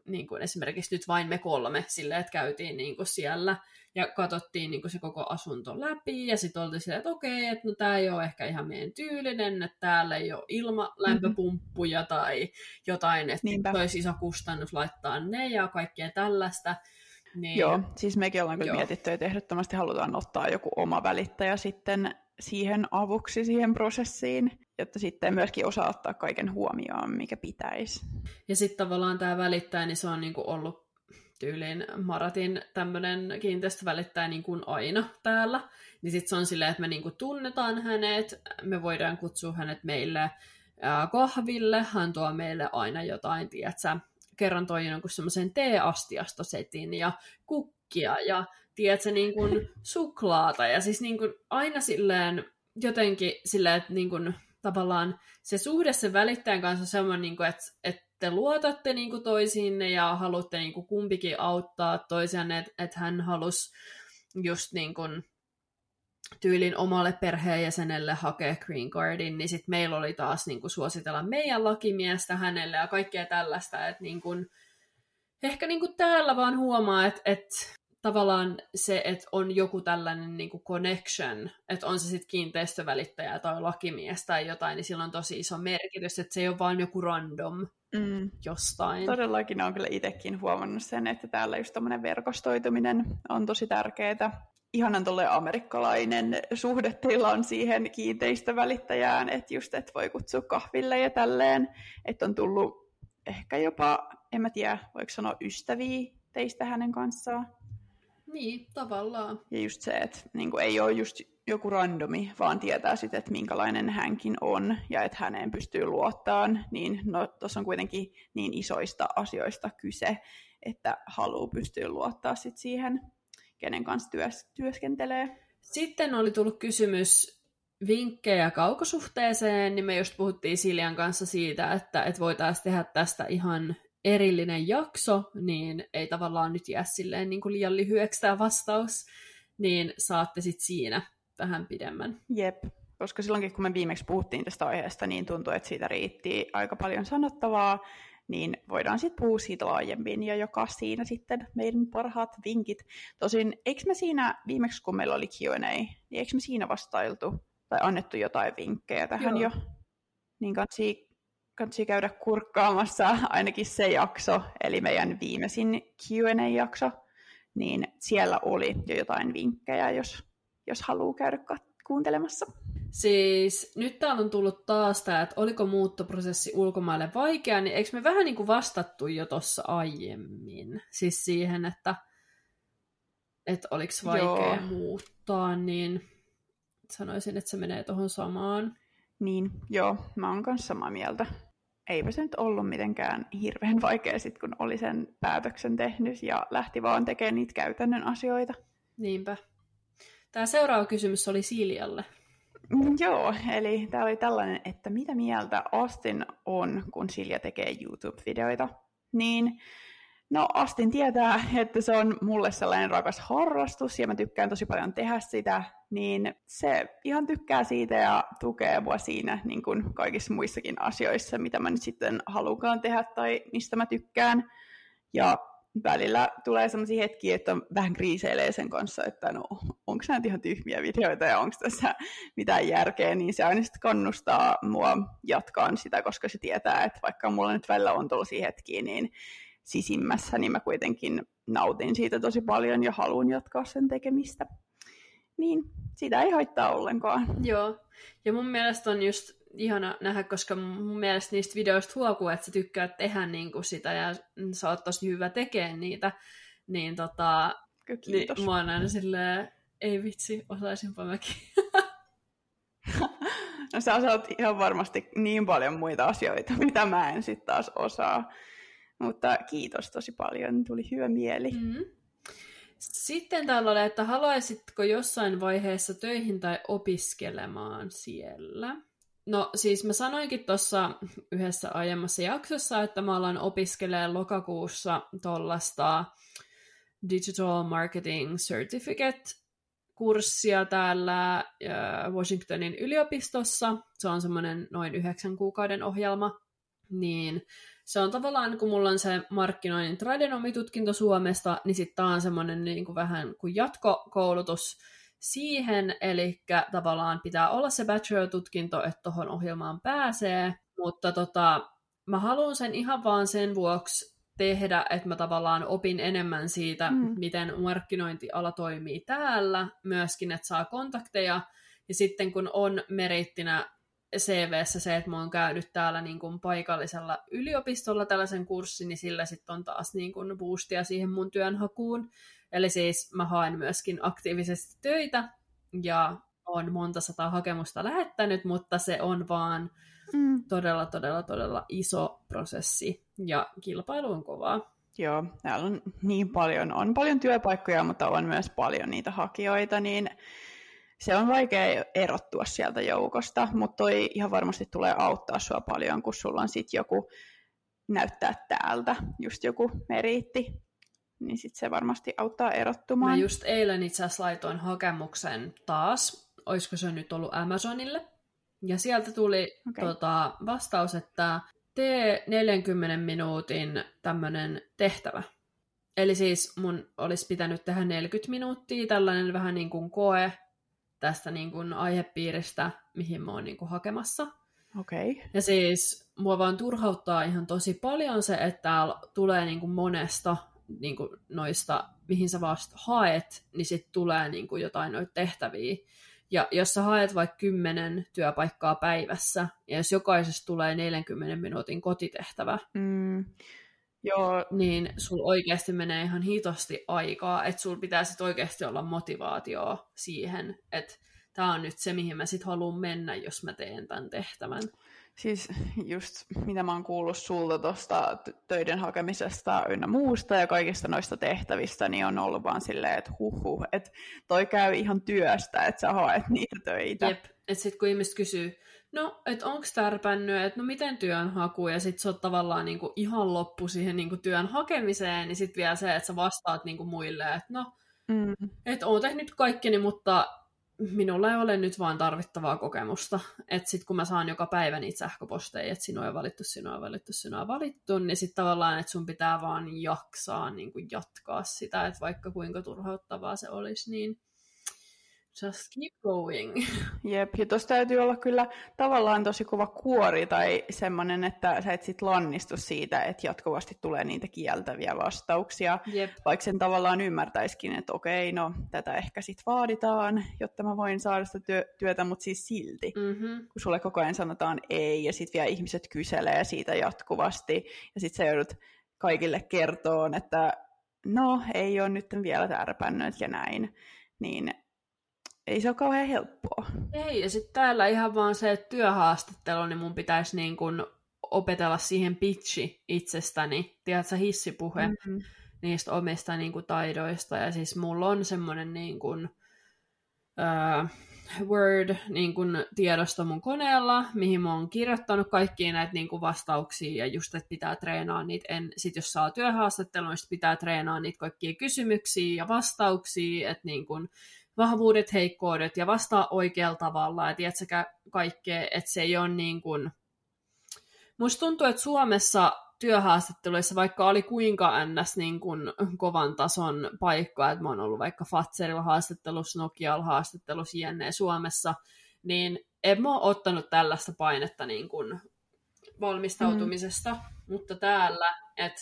niin kuin esimerkiksi nyt vain me kolme, silleen, että käytiin niin kuin siellä ja katsottiin niin kuin se koko asunto läpi, ja sitten oltiin silleen, että okei, että no tämä ei ole ehkä ihan meidän tyylinen, että täällä ei ole ilmalämpöpumppuja mm-hmm. tai jotain, että Niinpä. olisi iso kustannus laittaa ne ja kaikkea tällaista. Niin, Joo, siis mekin ollaan kyllä mietitty, että ehdottomasti halutaan ottaa joku oma välittäjä sitten siihen avuksi siihen prosessiin, jotta sitten myöskin osaa ottaa kaiken huomioon, mikä pitäisi. Ja sitten tavallaan tämä välittäjä, niin se on niinku ollut tyyliin Maratin tämmöinen kiinteistövälittäjä niin kuin aina täällä. Niin sitten se on silleen, että me niinku tunnetaan hänet, me voidaan kutsua hänet meille kahville, hän tuo meille aina jotain, tiedätkö, kerran toi jonkun semmoisen teeastiastosetin ja kukkia ja tiedätkö, niin kuin suklaata. Ja siis niin kuin aina silleen jotenkin silleen, että niin kuin, tavallaan se suhde sen välittäjän kanssa on semmoinen, niin että, että te luotatte niin kuin toisiinne ja haluatte niin kuin kumpikin auttaa toisianne, että, että hän halusi just niin kuin, tyylin omalle perheenjäsenelle hakea green cardin, niin sitten meillä oli taas niin kuin, suositella meidän lakimiestä hänelle ja kaikkea tällaista, että niin kuin, ehkä niin kuin täällä vaan huomaa, että, että tavallaan se, että on joku tällainen niin kuin connection, että on se sitten kiinteistövälittäjä tai lakimies tai jotain, niin sillä on tosi iso merkitys, että se ei ole vain joku random mm. jostain. Todellakin olen kyllä itsekin huomannut sen, että täällä just tämmöinen verkostoituminen on tosi tärkeää. Ihanan tolle amerikkalainen suhde teillä on siihen kiinteistövälittäjään, että just, että voi kutsua kahville ja tälleen, että on tullut ehkä jopa, en mä tiedä, voiko sanoa ystäviä teistä hänen kanssaan. Niin, tavallaan. Ja just se, että niin kuin, ei ole just joku randomi, vaan tietää sitten, että minkälainen hänkin on ja että häneen pystyy luottaan, niin no, tuossa on kuitenkin niin isoista asioista kyse, että haluaa pystyä luottaa sit siihen, kenen kanssa työs, työskentelee. Sitten oli tullut kysymys vinkkejä kaukosuhteeseen, niin me just puhuttiin Siljan kanssa siitä, että, että voitaisiin tehdä tästä ihan erillinen jakso, niin ei tavallaan nyt jää silleen niin kuin liian lyhyeksi tämä vastaus, niin saatte sitten siinä vähän pidemmän. Jep, koska silloinkin kun me viimeksi puhuttiin tästä aiheesta, niin tuntui, että siitä riitti aika paljon sanottavaa, niin voidaan sitten puhua siitä laajemmin ja joka siinä sitten meidän parhaat vinkit. Tosin, eikö me siinä viimeksi, kun meillä oli Q&A, niin eikö me siinä vastailtu tai annettu jotain vinkkejä tähän Joo. jo? Niin kansi kannattaa käydä kurkkaamassa ainakin se jakso, eli meidän viimeisin Q&A-jakso, niin siellä oli jo jotain vinkkejä, jos, jos haluaa käydä kuuntelemassa. Siis nyt täällä on tullut taas tämä, että oliko muuttoprosessi ulkomaille vaikea, niin eikö me vähän niin kuin vastattu jo tuossa aiemmin? Siis siihen, että, että oliko vaikea Joo. muuttaa, niin sanoisin, että se menee tuohon samaan. Niin, joo, mä oon kanssa samaa mieltä. Eipä se nyt ollut mitenkään hirveän vaikea sit, kun oli sen päätöksen tehnyt ja lähti vaan tekemään niitä käytännön asioita. Niinpä. Tämä seuraava kysymys oli Siljalle. Mm, Joo, eli tämä oli tällainen, että mitä mieltä Austin on, kun Silja tekee YouTube-videoita. Niin, no Austin tietää, että se on mulle sellainen rakas harrastus ja mä tykkään tosi paljon tehdä sitä, niin se ihan tykkää siitä ja tukee mua siinä niin kuin kaikissa muissakin asioissa, mitä mä nyt sitten halukaan tehdä tai mistä mä tykkään. Ja välillä tulee sellaisia hetkiä, että vähän kriiseilee sen kanssa, että no onko nämä ihan tyhmiä videoita ja onko tässä mitään järkeä, niin se aina sitten kannustaa mua jatkaan sitä, koska se tietää, että vaikka mulla nyt välillä on tällaisia hetkiä, niin sisimmässä, niin mä kuitenkin nautin siitä tosi paljon ja haluan jatkaa sen tekemistä. Niin, sitä ei haittaa ollenkaan. Joo, ja mun mielestä on just ihana nähdä, koska mun mielestä niistä videoista huokuu, että sä tykkäät tehdä niin kuin sitä ja sä oot tosi hyvä tekemään niitä. Niin tota, Kiitos. Niin, mä oon aina silleen, ei vitsi, osaisinpa mäkin. no sä osaat ihan varmasti niin paljon muita asioita, mitä mä en sitten taas osaa. Mutta kiitos tosi paljon, tuli hyvä mieli. Mm. Sitten täällä oli, että haluaisitko jossain vaiheessa töihin tai opiskelemaan siellä? No siis mä sanoinkin tuossa yhdessä aiemmassa jaksossa, että mä alan opiskelemaan lokakuussa tuollaista Digital Marketing Certificate-kurssia täällä Washingtonin yliopistossa. Se on semmoinen noin yhdeksän kuukauden ohjelma. Niin se on tavallaan, kun mulla on se markkinoinnin tradenomitutkinto Suomesta, niin sitten tämä on semmoinen niin kuin vähän kuin jatkokoulutus siihen, eli tavallaan pitää olla se bachelor-tutkinto, että tuohon ohjelmaan pääsee, mutta tota, mä haluan sen ihan vaan sen vuoksi tehdä, että mä tavallaan opin enemmän siitä, mm. miten markkinointiala toimii täällä, myöskin, että saa kontakteja, ja sitten kun on merittinä CVssä se, että mä oon käynyt täällä niin kuin paikallisella yliopistolla tällaisen kurssin, niin sillä sitten on taas niin kuin boostia siihen mun työnhakuun. Eli siis mä haen myöskin aktiivisesti töitä ja on monta sataa hakemusta lähettänyt, mutta se on vaan mm. todella, todella, todella iso prosessi ja kilpailu on kovaa. Joo, täällä on niin paljon, on paljon työpaikkoja, mutta on myös paljon niitä hakijoita, niin se on vaikea erottua sieltä joukosta, mutta toi ihan varmasti tulee auttaa sua paljon, kun sulla on sitten joku näyttää täältä, just joku meriitti, niin sitten se varmasti auttaa erottumaan. Mä just eilen itse asiassa laitoin hakemuksen taas, olisiko se nyt ollut Amazonille, ja sieltä tuli okay. tota, vastaus, että tee 40 minuutin tämmöinen tehtävä. Eli siis mun olisi pitänyt tehdä 40 minuuttia, tällainen vähän niin kuin koe, tästä niin kuin aihepiiristä, mihin mä oon niin kuin hakemassa. Okei. Okay. Ja siis mua vaan turhauttaa ihan tosi paljon se, että täällä tulee niin kuin monesta niin kuin noista, mihin sä vasta haet, niin sitten tulee niin kuin jotain noita tehtäviä. Ja jos sä haet vaikka kymmenen työpaikkaa päivässä, ja jos jokaisesta tulee 40 minuutin kotitehtävä, mm. Joo. niin sul oikeasti menee ihan hitosti aikaa, että sul pitää sitten oikeasti olla motivaatio siihen, että tämä on nyt se, mihin mä sitten haluan mennä, jos mä teen tämän tehtävän. Siis just mitä mä oon kuullut sulta tuosta töiden hakemisesta ynnä muusta ja kaikista noista tehtävistä, niin on ollut vaan silleen, että huhu, että toi käy ihan työstä, että sä haet niitä töitä. Jep, että sitten kun ihmiset kysyy, no, että onko tärpännyt, että no miten työnhaku, ja sitten se on tavallaan niinku ihan loppu siihen niinku työn hakemiseen, niin sitten vielä se, että sä vastaat niinku muille, että no, mm. että oon tehnyt kaikkeni, mutta minulla ei ole nyt vaan tarvittavaa kokemusta. Että sitten kun mä saan joka päivä niitä sähköposteja, että sinua on valittu, sinua on valittu, sinua on valittu, niin sitten tavallaan, että sun pitää vaan jaksaa niin kuin jatkaa sitä, että vaikka kuinka turhauttavaa se olisi, niin Just keep going. Jep, ja tuossa täytyy olla kyllä tavallaan tosi kova kuori tai semmoinen, että sä et sit lannistu siitä, että jatkuvasti tulee niitä kieltäviä vastauksia, Jep. vaikka sen tavallaan ymmärtäisikin, että okei, no tätä ehkä sit vaaditaan, jotta mä voin saada sitä työ- työtä, mutta siis silti, mm-hmm. kun sulle koko ajan sanotaan ei, ja sitten vielä ihmiset kyselee siitä jatkuvasti, ja sitten sä joudut kaikille kertoon, että no, ei ole nyt vielä tärpännyt ja näin, niin ei se ole kauhean helppoa. Ei, ja sitten täällä ihan vaan se, että työhaastattelu, niin mun pitäisi niin kun opetella siihen pitchi itsestäni, tiedätkö, hissipuhe mm-hmm. niistä omista niin kuin, taidoista, ja siis mulla on semmoinen niin kuin, öö, Word niin kun, tiedosto mun koneella, mihin mä oon kirjoittanut kaikkia näitä niin kun, vastauksia, ja just, että pitää treenaa niitä, en, sit jos saa työhaastattelun, niin pitää treenaa niitä kaikkia kysymyksiä ja vastauksia, että niin kun, vahvuudet, heikkoudet, ja vastaa oikealla tavalla, että sekä kaikkea, että se ei ole niin kun... Musta tuntuu, että Suomessa työhaastatteluissa, vaikka oli kuinka ns. Niin kuin kovan tason paikka, että mä oon ollut vaikka Fatserilla haastattelussa, Nokialla haastattelussa, jne. Suomessa, niin en mä ole ottanut tällaista painetta niin kuin valmistautumisesta, mm. mutta täällä, että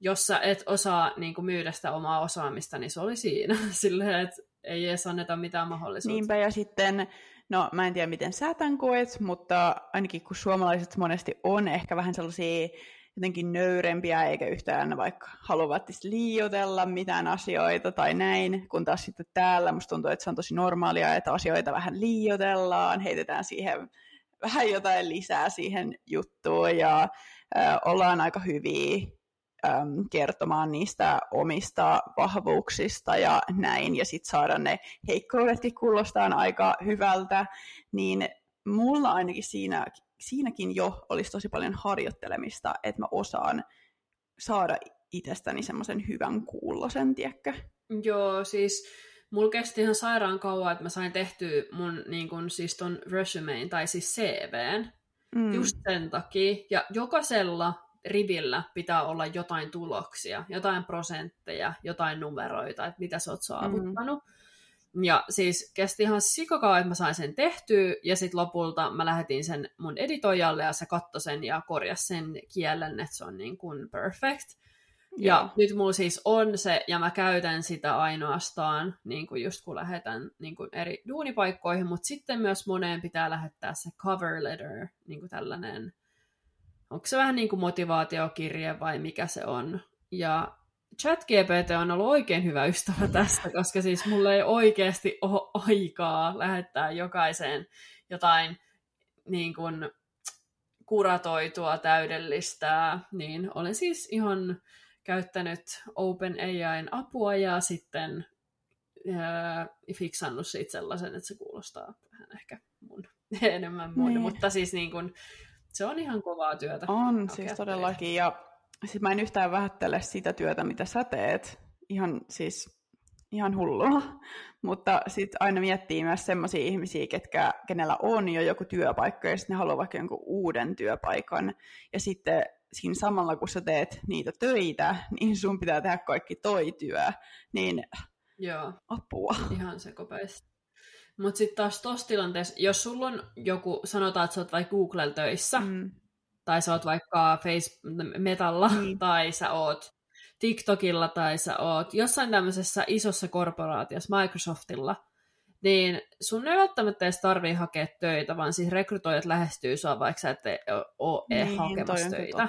jos sä et osaa niin kuin myydä sitä omaa osaamista, niin se oli siinä. Silleen, että ei edes anneta mitään mahdollisuutta. Niinpä, ja sitten, no mä en tiedä miten sä tämän koet, mutta ainakin kun suomalaiset monesti on ehkä vähän sellaisia jotenkin nöyrempiä, eikä yhtään vaikka haluavat liiotella mitään asioita tai näin, kun taas sitten täällä musta tuntuu, että se on tosi normaalia, että asioita vähän liiotellaan, heitetään siihen vähän jotain lisää siihen juttuun ja äh, ollaan aika hyviä ähm, kertomaan niistä omista vahvuuksista ja näin, ja sitten saada ne heikkoudetkin kuulostaa aika hyvältä, niin mulla ainakin siinä siinäkin jo olisi tosi paljon harjoittelemista, että mä osaan saada itsestäni semmoisen hyvän kuulosen, tiedätkö? Joo, siis mulla kesti ihan sairaan kauan, että mä sain tehtyä mun niin kun, siis ton resumein, tai siis CVn, mm. just sen takia. Ja jokaisella rivillä pitää olla jotain tuloksia, jotain prosentteja, jotain numeroita, että mitä sä oot saavuttanut. Mm. Ja siis kesti ihan sikakauan, että mä sain sen tehtyä, ja sitten lopulta mä lähetin sen mun editoijalle, ja se katsoi sen ja korjasi sen kielen, että se on niin kuin perfect. Ja yeah. nyt mulla siis on se, ja mä käytän sitä ainoastaan, niin kuin just kun lähetän niin kuin eri duunipaikkoihin, mutta sitten myös moneen pitää lähettää se cover letter, niin kuin tällainen, onko se vähän niin kuin motivaatiokirje vai mikä se on. Ja ChatGPT on ollut oikein hyvä ystävä tästä, koska siis mulla ei oikeasti ole aikaa lähettää jokaiseen jotain niin kuin kuratoitua, täydellistä, niin olen siis ihan käyttänyt OpenAIn apua ja sitten ää, fiksannut siitä sellaisen, että se kuulostaa vähän ehkä mun, enemmän mun, niin. mutta siis niin kuin, se on ihan kovaa työtä. On, siis todellakin, ja Siis mä en yhtään vähättele sitä työtä, mitä sä teet. Ihan siis ihan hullua. Mutta sitten aina miettii myös sellaisia ihmisiä, ketkä, kenellä on jo joku työpaikka ja sitten ne haluaa vaikka jonkun uuden työpaikan. Ja sitten siinä samalla, kun sä teet niitä töitä, niin sun pitää tehdä kaikki toi työ. Niin Joo. apua. Ihan se kopeista. Mutta sitten taas tuossa tilanteessa, jos sulla on joku, sanotaan, että sä oot vaikka Google töissä, mm tai sä oot vaikka face Metalla, niin. tai sä oot TikTokilla, tai sä oot jossain tämmöisessä isossa korporaatiossa, Microsoftilla, niin sun ei välttämättä edes tarvii hakea töitä, vaan siis rekrytoijat lähestyy sua, vaikka sä et ole niin, hakemassa töitä.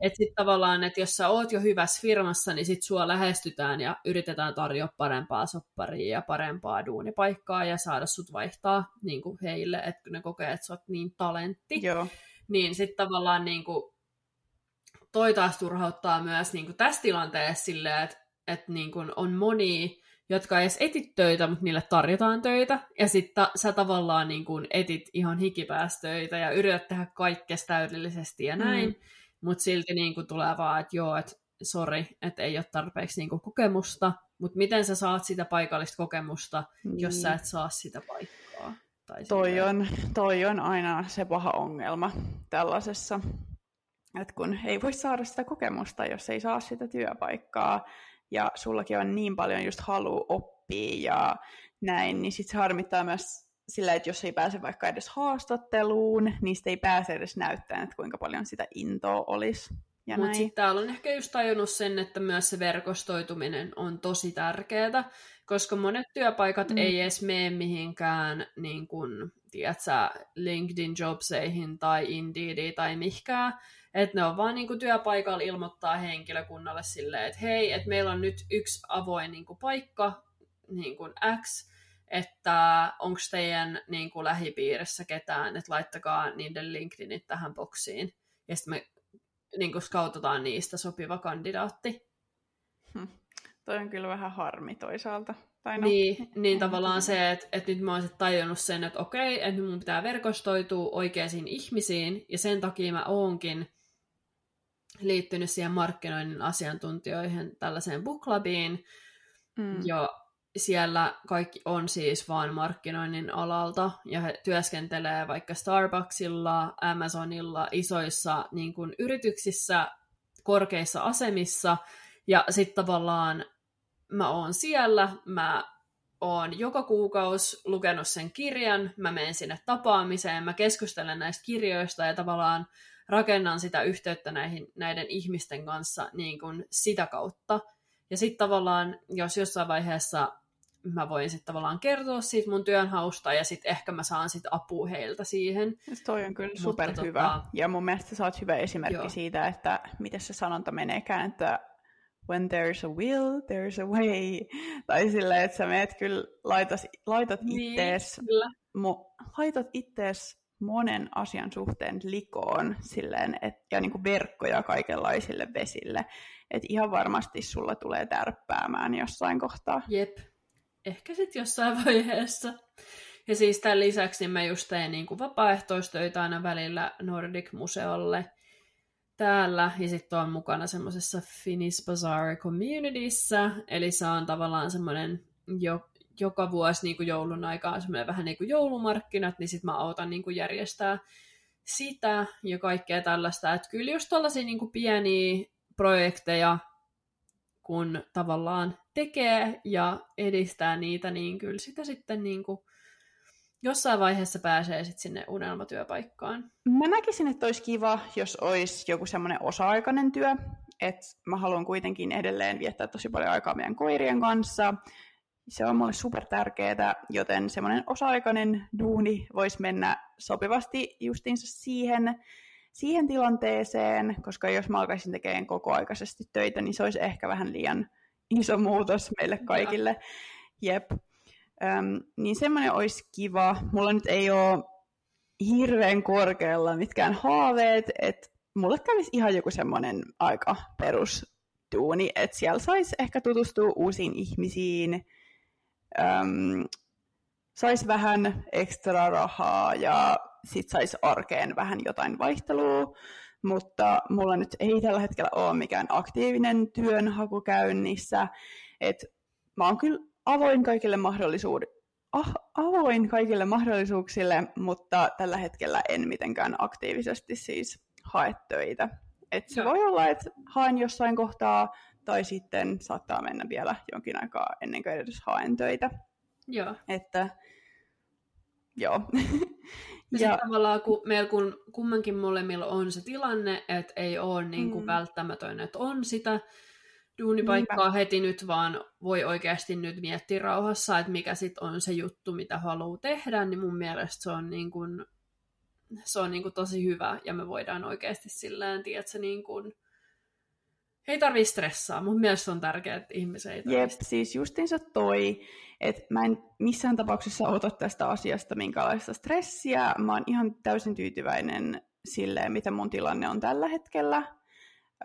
Että sitten tavallaan, että jos sä oot jo hyvässä firmassa, niin sit sua lähestytään ja yritetään tarjota parempaa sopparia ja parempaa duunipaikkaa ja saada sut vaihtaa niin kuin heille, että ne kokee, että sä oot niin talentti. Joo. Niin sitten tavallaan niin kuin, toi taas turhauttaa myös niin kuin tässä tilanteessa silleen, että, että niin kuin on moni, jotka ei edes etit töitä, mutta niille tarjotaan töitä. Ja sitten sä tavallaan niin kuin etit ihan hikipäästöitä ja yrität tehdä kaikkea täydellisesti ja näin. Mm. Mutta silti niin kuin tulee vaan, että joo, että sori, että ei ole tarpeeksi niin kokemusta. Mutta miten sä saat sitä paikallista kokemusta, mm. jos sä niin. et saa sitä paikkaa? Tai toi, on, toi on aina se paha ongelma tällaisessa, että kun ei voi saada sitä kokemusta, jos ei saa sitä työpaikkaa, ja sullakin on niin paljon just halu oppia ja näin, niin sitten se harmittaa myös sillä, että jos ei pääse vaikka edes haastatteluun, niin ei pääse edes näyttämään, että kuinka paljon sitä intoa olisi. Mutta sitten täällä on ehkä just tajunnut sen, että myös se verkostoituminen on tosi tärkeää, koska monet työpaikat mm. ei edes mene mihinkään niin kun, tiedätkö, LinkedIn Jobseihin tai Indeediin tai mihkään, että ne on vaan niin kuin, työpaikalla ilmoittaa henkilökunnalle silleen, että hei, että meillä on nyt yksi avoin niin kuin, paikka, niin kuin X, että onko teidän niin kuin, lähipiirissä ketään, että laittakaa niiden LinkedInit tähän boksiin. Ja sitten me niin kuin, skautataan niistä sopiva kandidaatti. Hm. Toi on kyllä vähän harmi toisaalta. Tai no, niin, niin tavallaan se, että, että nyt mä oon sit tajunnut sen, että okei, että mun pitää verkostoitua oikeisiin ihmisiin, ja sen takia mä oonkin liittynyt siihen markkinoinnin asiantuntijoihin tällaiseen bookclubiin, mm. ja siellä kaikki on siis vaan markkinoinnin alalta, ja he työskentelee vaikka Starbucksilla, Amazonilla, isoissa niin kuin, yrityksissä, korkeissa asemissa, ja sitten tavallaan mä oon siellä, mä oon joka kuukausi lukenut sen kirjan, mä menen sinne tapaamiseen, mä keskustelen näistä kirjoista ja tavallaan rakennan sitä yhteyttä näihin, näiden ihmisten kanssa niin kuin sitä kautta. Ja sitten tavallaan, jos jossain vaiheessa mä voin sitten tavallaan kertoa siitä mun työnhausta ja sitten ehkä mä saan sitten apua heiltä siihen. Ja toi on kyllä superhyvä. Tota... Ja mun mielestä sä oot hyvä esimerkki Joo. siitä, että miten se sanonta meneekään, että when there's a will, there's a way. Tai silleen, että sä meet kyllä, laitas, laitat niin, ittees, mo, laitat ittees monen asian suhteen likoon silleen, et, ja niin kuin verkkoja kaikenlaisille vesille. Että ihan varmasti sulla tulee tärppäämään jossain kohtaa. Jep, ehkä sitten jossain vaiheessa. Ja siis tämän lisäksi mä just tein niin kuin vapaaehtoistöitä aina välillä Nordic-museolle täällä, ja sitten on mukana semmoisessa Finnish Bazaar Communityssä, eli se on tavallaan semmoinen jo, joka vuosi niin kuin joulun aikaa semmoinen vähän niin kuin joulumarkkinat, niin sitten mä autan niin kuin järjestää sitä ja kaikkea tällaista. Että kyllä just tällaisia niin kuin pieniä projekteja, kun tavallaan tekee ja edistää niitä, niin kyllä sitä sitten niin kuin jossain vaiheessa pääsee sitten sinne unelmatyöpaikkaan. Mä näkisin, että olisi kiva, jos olisi joku semmoinen osa-aikainen työ, että mä haluan kuitenkin edelleen viettää tosi paljon aikaa meidän koirien kanssa. Se on mulle super tärkeää, joten semmoinen osa-aikainen duuni voisi mennä sopivasti justiinsa siihen, siihen tilanteeseen, koska jos mä alkaisin tekemään kokoaikaisesti töitä, niin se olisi ehkä vähän liian iso muutos meille kaikille. Jep. Öm, niin semmoinen olisi kiva. Mulla nyt ei ole hirveän korkealla mitkään haaveet, että mulle kävisi ihan joku semmoinen aika perustuuni, että siellä saisi ehkä tutustua uusiin ihmisiin, öm, saisi vähän ekstra rahaa ja sit saisi arkeen vähän jotain vaihtelua, mutta mulla nyt ei tällä hetkellä ole mikään aktiivinen työnhaku käynnissä, että mä oon kyllä avoin kaikille mahdollisuudet, ah, avoin kaikille mahdollisuuksille, mutta tällä hetkellä en mitenkään aktiivisesti siis hae töitä. Et se Joo. voi olla, että haen jossain kohtaa, tai sitten saattaa mennä vielä jonkin aikaa ennen kuin edes haen töitä. Joo. Että, joo. Ja, ja tavallaan kun meillä kun kummankin molemmilla on se tilanne, että ei ole niin kuin mm. välttämätön, että on sitä duunipaikkaa Niinpä. heti nyt, vaan voi oikeasti nyt miettiä rauhassa, että mikä sitten on se juttu, mitä haluaa tehdä, niin mun mielestä se on, niin kuin, se on niin kuin tosi hyvä, ja me voidaan oikeasti silleen, tiedätkö, niin kuin, ei tarvii stressaa. Mun mielestä on tärkeää, että ihmiset ei Jep, siis justiinsa toi, että mä en missään tapauksessa ota tästä asiasta minkälaista stressiä. Mä oon ihan täysin tyytyväinen silleen, mitä mun tilanne on tällä hetkellä.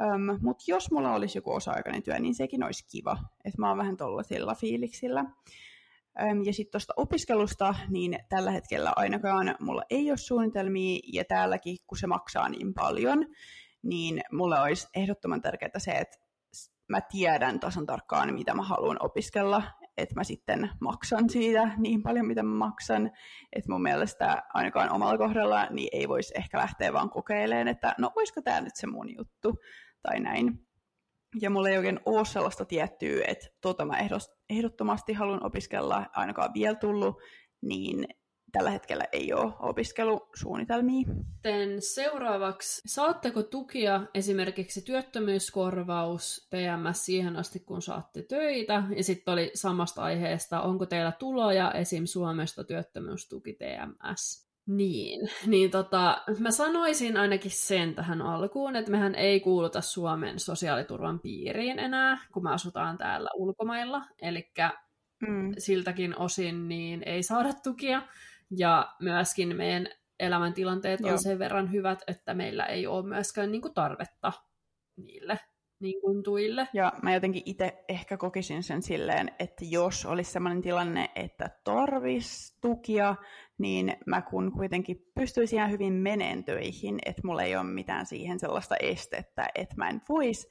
Um, Mutta jos mulla olisi joku osa-aikainen työ, niin sekin olisi kiva. Että mä oon vähän tollaisilla fiiliksillä. Um, ja sitten tuosta opiskelusta, niin tällä hetkellä ainakaan mulla ei ole suunnitelmia, ja täälläkin, kun se maksaa niin paljon, niin mulle olisi ehdottoman tärkeää se, että mä tiedän tasan tarkkaan, mitä mä haluan opiskella, että mä sitten maksan siitä niin paljon, mitä mä maksan. Että mun mielestä ainakaan omalla kohdalla niin ei voisi ehkä lähteä vaan kokeilemaan, että no olisiko tämä nyt se mun juttu tai näin. Ja mulla ei oikein ole sellaista tiettyä, että tota mä ehdottomasti haluan opiskella, ainakaan vielä tullut, niin tällä hetkellä ei ole opiskelusuunnitelmia. Sitten seuraavaksi, saatteko tukia esimerkiksi työttömyyskorvaus TMS siihen asti, kun saatte töitä? Ja sitten oli samasta aiheesta, onko teillä tuloja esim. Suomesta työttömyystuki TMS? Niin, niin tota, mä sanoisin ainakin sen tähän alkuun, että mehän ei kuuluta Suomen sosiaaliturvan piiriin enää, kun me asutaan täällä ulkomailla, eli mm. siltäkin osin niin ei saada tukia. Ja myöskin meidän elämäntilanteet Joo. on sen verran hyvät, että meillä ei ole myöskään niin kuin tarvetta niille. niin kuin tuille. Ja mä jotenkin itse ehkä kokisin sen silleen, että jos olisi sellainen tilanne, että tarvis tukia, niin mä kun kuitenkin pystyisin ihan hyvin meneen töihin, että mulla ei ole mitään siihen sellaista estettä, että mä en voisi,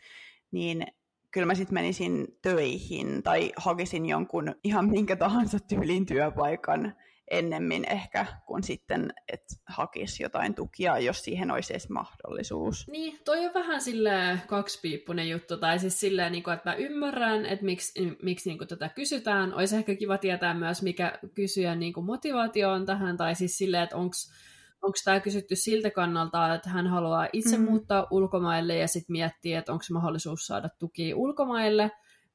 niin kyllä mä sitten menisin töihin tai hakisin jonkun ihan minkä tahansa tyylin työpaikan, ennemmin ehkä kuin sitten, että hakisi jotain tukia, jos siihen olisi edes mahdollisuus. Niin, toi on vähän silleen kaksipiippunen juttu, tai siis silleen, niin että mä ymmärrän, että miksi, miksi niin kuin, tätä kysytään. Olisi ehkä kiva tietää myös, mikä kysyjän niin kuin, motivaatio on tähän, tai siis silleen, että onko onko tämä kysytty siltä kannalta, että hän haluaa itse mm. muuttaa ulkomaille ja sitten miettii, että onko mahdollisuus saada tuki ulkomaille,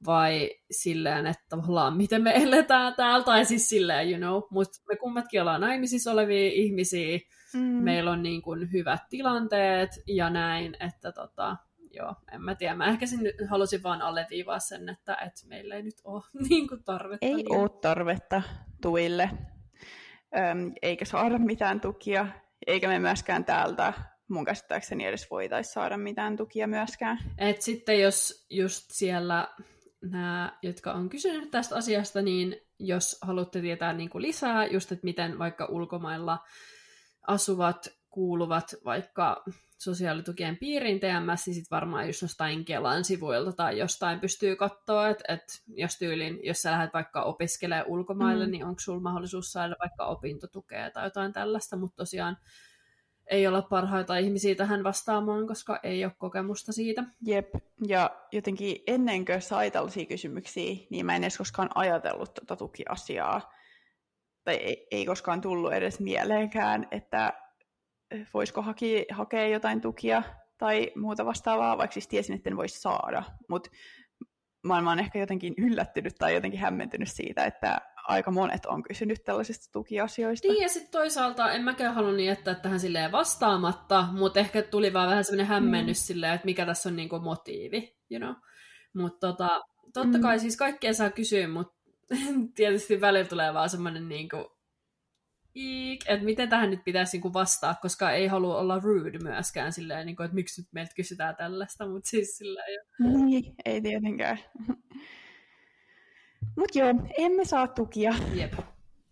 vai silleen, että tavallaan miten me eletään täällä, tai siis silleen, you know, mutta me kummatkin ollaan naimisissa olevia ihmisiä, mm. meillä on niin kuin hyvät tilanteet ja näin, että tota, joo, en mä tiedä. Mä ehkä sen nyt halusin vaan alleviivaa sen, että, että meillä ei nyt ole niin kuin tarvetta. Ei niin... ole tarvetta tuille, Öm, eikä saada mitään tukia, eikä me myöskään täältä mun käsittääkseni edes voitaisiin saada mitään tukia myöskään. Et sitten jos just siellä nämä, jotka on kysynyt tästä asiasta, niin jos haluatte tietää niin kuin lisää, just että miten vaikka ulkomailla asuvat kuuluvat vaikka sosiaalitukien piiriin TMS, niin sitten varmaan just jostain Kelan sivuilta tai jostain pystyy katsoa, että, että jos tyylin, jos sä lähdet vaikka opiskelemaan ulkomaille, mm. niin onko sulla mahdollisuus saada vaikka opintotukea tai jotain tällaista, mutta tosiaan ei olla parhaita ihmisiä tähän vastaamaan, koska ei ole kokemusta siitä. Jep, ja jotenkin ennen kuin sai tällaisia kysymyksiä, niin mä en edes koskaan ajatellut tuota tukiasiaa. Tai ei, ei koskaan tullut edes mieleenkään, että voisiko haki, hakea jotain tukia tai muuta vastaavaa, vaikka siis tiesin, että en voisi saada. Mutta mä oon ehkä jotenkin yllättynyt tai jotenkin hämmentynyt siitä, että aika monet on kysynyt tällaisista tukiasioista. Niin, ja sitten toisaalta en mäkään halunnut jättää tähän silleen vastaamatta, mutta ehkä tuli vaan vähän semmoinen hämmennys mm. silleen, että mikä tässä on niinku motiivi, you know. Mutta tota, totta kai mm. siis kaikkea saa kysyä, mutta tietysti välillä tulee vaan semmoinen niinku, että miten tähän nyt pitäisi niinku vastaa, koska ei halua olla rude myöskään silleen, niinku, että miksi nyt meiltä kysytään tällaista, mutta siis silleen jo. Niin, ei tietenkään. Mutta joo, emme saa tukia. Jep.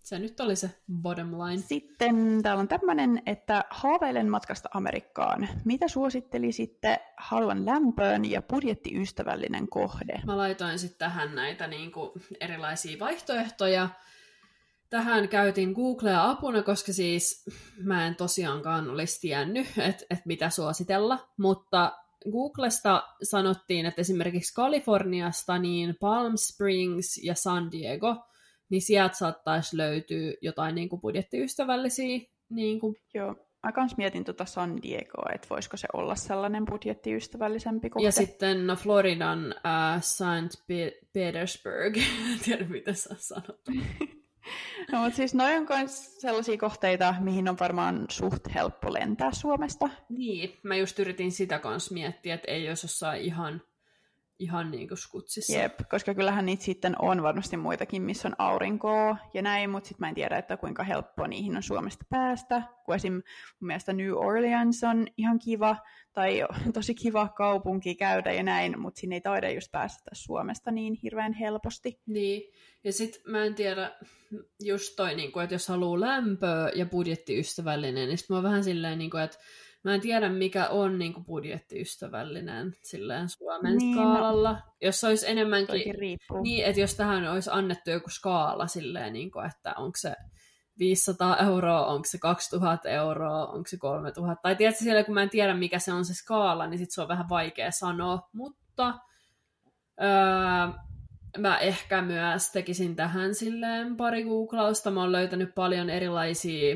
Se nyt oli se bottom line. Sitten täällä on tämmöinen, että haaveilen matkasta Amerikkaan. Mitä suosittelisitte? Haluan lämpöön ja budjettiystävällinen kohde. Mä laitoin sitten tähän näitä niinku erilaisia vaihtoehtoja. Tähän käytin Googlea apuna, koska siis mä en tosiaankaan olisi tiennyt, että et mitä suositella, mutta Googlesta sanottiin, että esimerkiksi Kaliforniasta niin Palm Springs ja San Diego, niin sieltä saattaisi löytyä jotain niin kuin budjettiystävällisiä. Niin kuin... Joo, mä kans mietin tuota San Diegoa, että voisiko se olla sellainen budjettiystävällisempi kohde. Ja sitten no, Floridan uh, St. Petersburg, tiedä mitä sä sanot. No, mutta siis noin on myös sellaisia kohteita, mihin on varmaan suht helppo lentää Suomesta. Niin, mä just yritin sitä kanssa miettiä, että ei jos jossain ihan, ihan niin kuin skutsissa. Jep, koska kyllähän niitä sitten on varmasti muitakin, missä on aurinkoa ja näin, mutta sitten mä en tiedä, että kuinka helppo niihin on Suomesta päästä. Kun esim. mun mielestä New Orleans on ihan kiva, tai tosi kiva kaupunki käydä ja näin, mutta sinne ei taida just päästä Suomesta niin hirveän helposti. Niin, ja sitten mä en tiedä, just toi, niin kuin, että jos haluaa lämpöä ja budjettiystävällinen, niin sitten mä oon vähän silleen, niin kuin, että mä en tiedä, mikä on niin kuin budjettiystävällinen silleen Suomen niin, skaalalla. No, jos olisi enemmänkin... Niin, että jos tähän olisi annettu joku skaala silleen, niin kuin, että onko se 500 euroa, onko se 2000 euroa, onko se 3000. Tai tiedätkö siellä, kun mä en tiedä, mikä se on se skaala, niin sit se on vähän vaikea sanoa. Mutta öö, mä ehkä myös tekisin tähän silleen pari googlausta. Mä oon löytänyt paljon erilaisia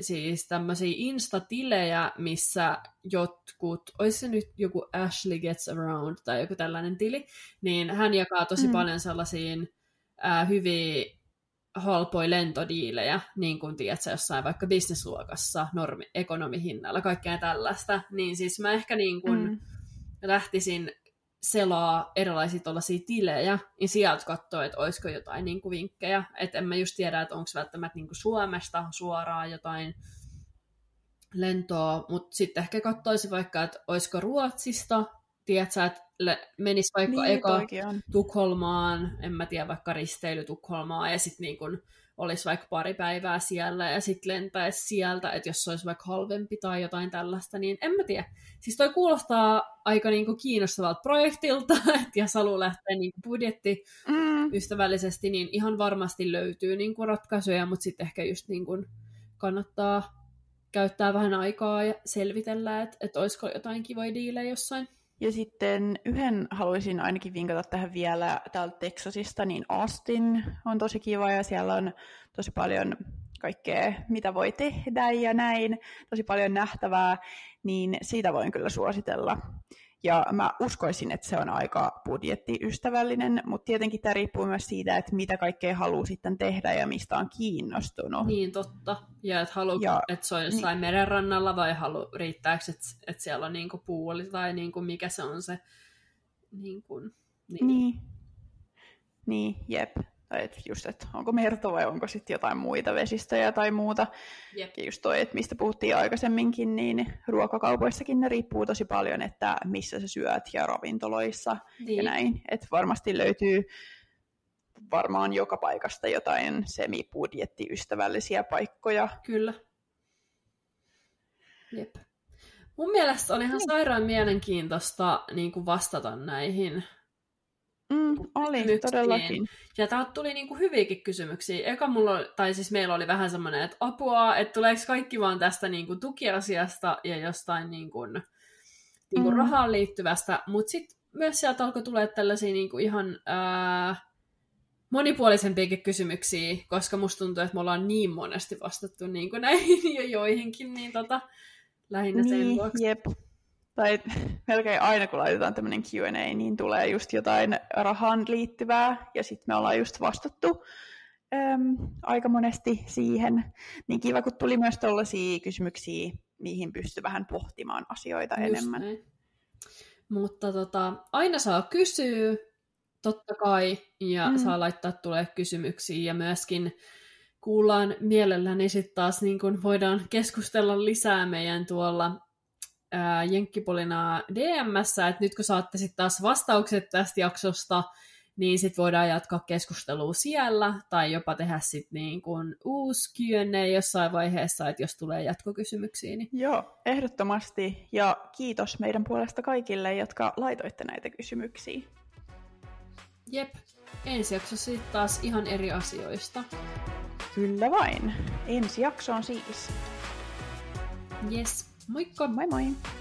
siis tämmöisiä instatilejä, missä jotkut, olisi se nyt joku Ashley Gets Around tai joku tällainen tili, niin hän jakaa tosi mm. paljon sellaisiin äh, hyviä halpoja lentodiilejä, niin kuin tiedät jossain vaikka bisnesluokassa, normi, ekonomihinnalla, kaikkea tällaista, niin siis mä ehkä niin kuin mm. lähtisin selaa erilaisia tuollaisia tilejä, niin sieltä katsoa, että olisiko jotain niin kuin vinkkejä. Että en mä just tiedä, että onko välttämättä niin kuin Suomesta suoraan jotain lentoa, mutta sitten ehkä katsoisin vaikka, että olisiko Ruotsista tiedätkö, että menisi vaikka Niin, eka. Tukholmaan, en mä tiedä, vaikka risteily Tukholmaan, ja sitten niin kun olisi vaikka pari päivää siellä, ja sitten lentäisi sieltä, että jos se olisi vaikka halvempi tai jotain tällaista, niin en mä tiedä. Siis toi kuulostaa aika niin kuin kiinnostavalta projektilta, että jos haluaa lähteä niin kuin budjetti Mm, ystävällisesti, niin ihan varmasti löytyy niin kuin ratkaisuja, mutta sitten ehkä just niin kuin kannattaa käyttää vähän aikaa ja selvitellä, että, että olisiko jotain kivoja diilejä jossain. Ja sitten yhden haluaisin ainakin vinkata tähän vielä täältä Texasista, niin Austin on tosi kiva ja siellä on tosi paljon kaikkea, mitä voi tehdä ja näin, tosi paljon nähtävää, niin siitä voin kyllä suositella. Ja mä uskoisin, että se on aika budjettiystävällinen, mutta tietenkin tämä riippuu myös siitä, että mitä kaikkea haluaa sitten tehdä ja mistä on kiinnostunut. Niin, totta. Ja että haluatko, Ja- että se on jossain niin. merenrannalla vai halu, riittääkö, että, että siellä on niinku puuli tai niinku mikä se on se. Niinku, niin. Niin. Niin, jep. Tai et just, että onko merto vai onko sitten jotain muita vesistöjä tai muuta. Jep. Ja just toi, että mistä puhuttiin aikaisemminkin, niin ruokakaupoissakin ne riippuu tosi paljon, että missä sä syöt ja ravintoloissa ja Niin. näin. Että varmasti löytyy varmaan joka paikasta jotain semibudjettiystävällisiä paikkoja. Kyllä. Jep. Mun mielestä on ihan Niin. sairaan mielenkiintoista niin kuin vastata näihin. Mm, oli, Kysymyksiin. todellakin. Ja täältä tuli niin kuin hyviäkin kysymyksiä. Eka mulla, tai siis meillä oli vähän semmoinen, että apua, että tuleeko kaikki vaan tästä niin kuin tukiasiasta ja jostain niin kuin, niin kuin Mm. rahaan liittyvästä, mutta sitten myös sieltä alkoi tulee tällaisia niin kuin ihan ää, monipuolisempiakin kysymyksiä, koska musta tuntuu, että me ollaan niin monesti vastattu niin kuin näihin jo joihinkin, niin tota, lähinnä sen Niin, vuoksi. jep. Tai melkein aina kun laitetaan tämmöinen Q&A, niin tulee just jotain rahaan liittyvää, ja sitten me ollaan just vastattu äm, aika monesti siihen. Niin kiva, kun tuli myös tällaisia kysymyksiä, mihin pystyy vähän pohtimaan asioita Just enemmän. näin. Mutta tota, aina saa kysyä, totta kai, ja mm. saa laittaa tulee kysymyksiä, ja myöskin kuullaan mielelläni sitten taas, niin kun voidaan keskustella lisää meidän tuolla ää, Jenkkipolinaa DMssä, että nyt kun saatte sitten taas vastaukset tästä jaksosta, niin sitten voidaan jatkaa keskustelua siellä, tai jopa tehdä sitten niin kun uusi Q&A jossain vaiheessa, että jos tulee jatkokysymyksiä, niin Joo, ehdottomasti. Ja kiitos meidän puolesta kaikille, jotka laitoitte näitä kysymyksiä. Jep. Ensi jaksossa sitten taas ihan eri asioista. Kyllä vain. Ensi jaksoon siis. Yes. Moikka! Moi moi!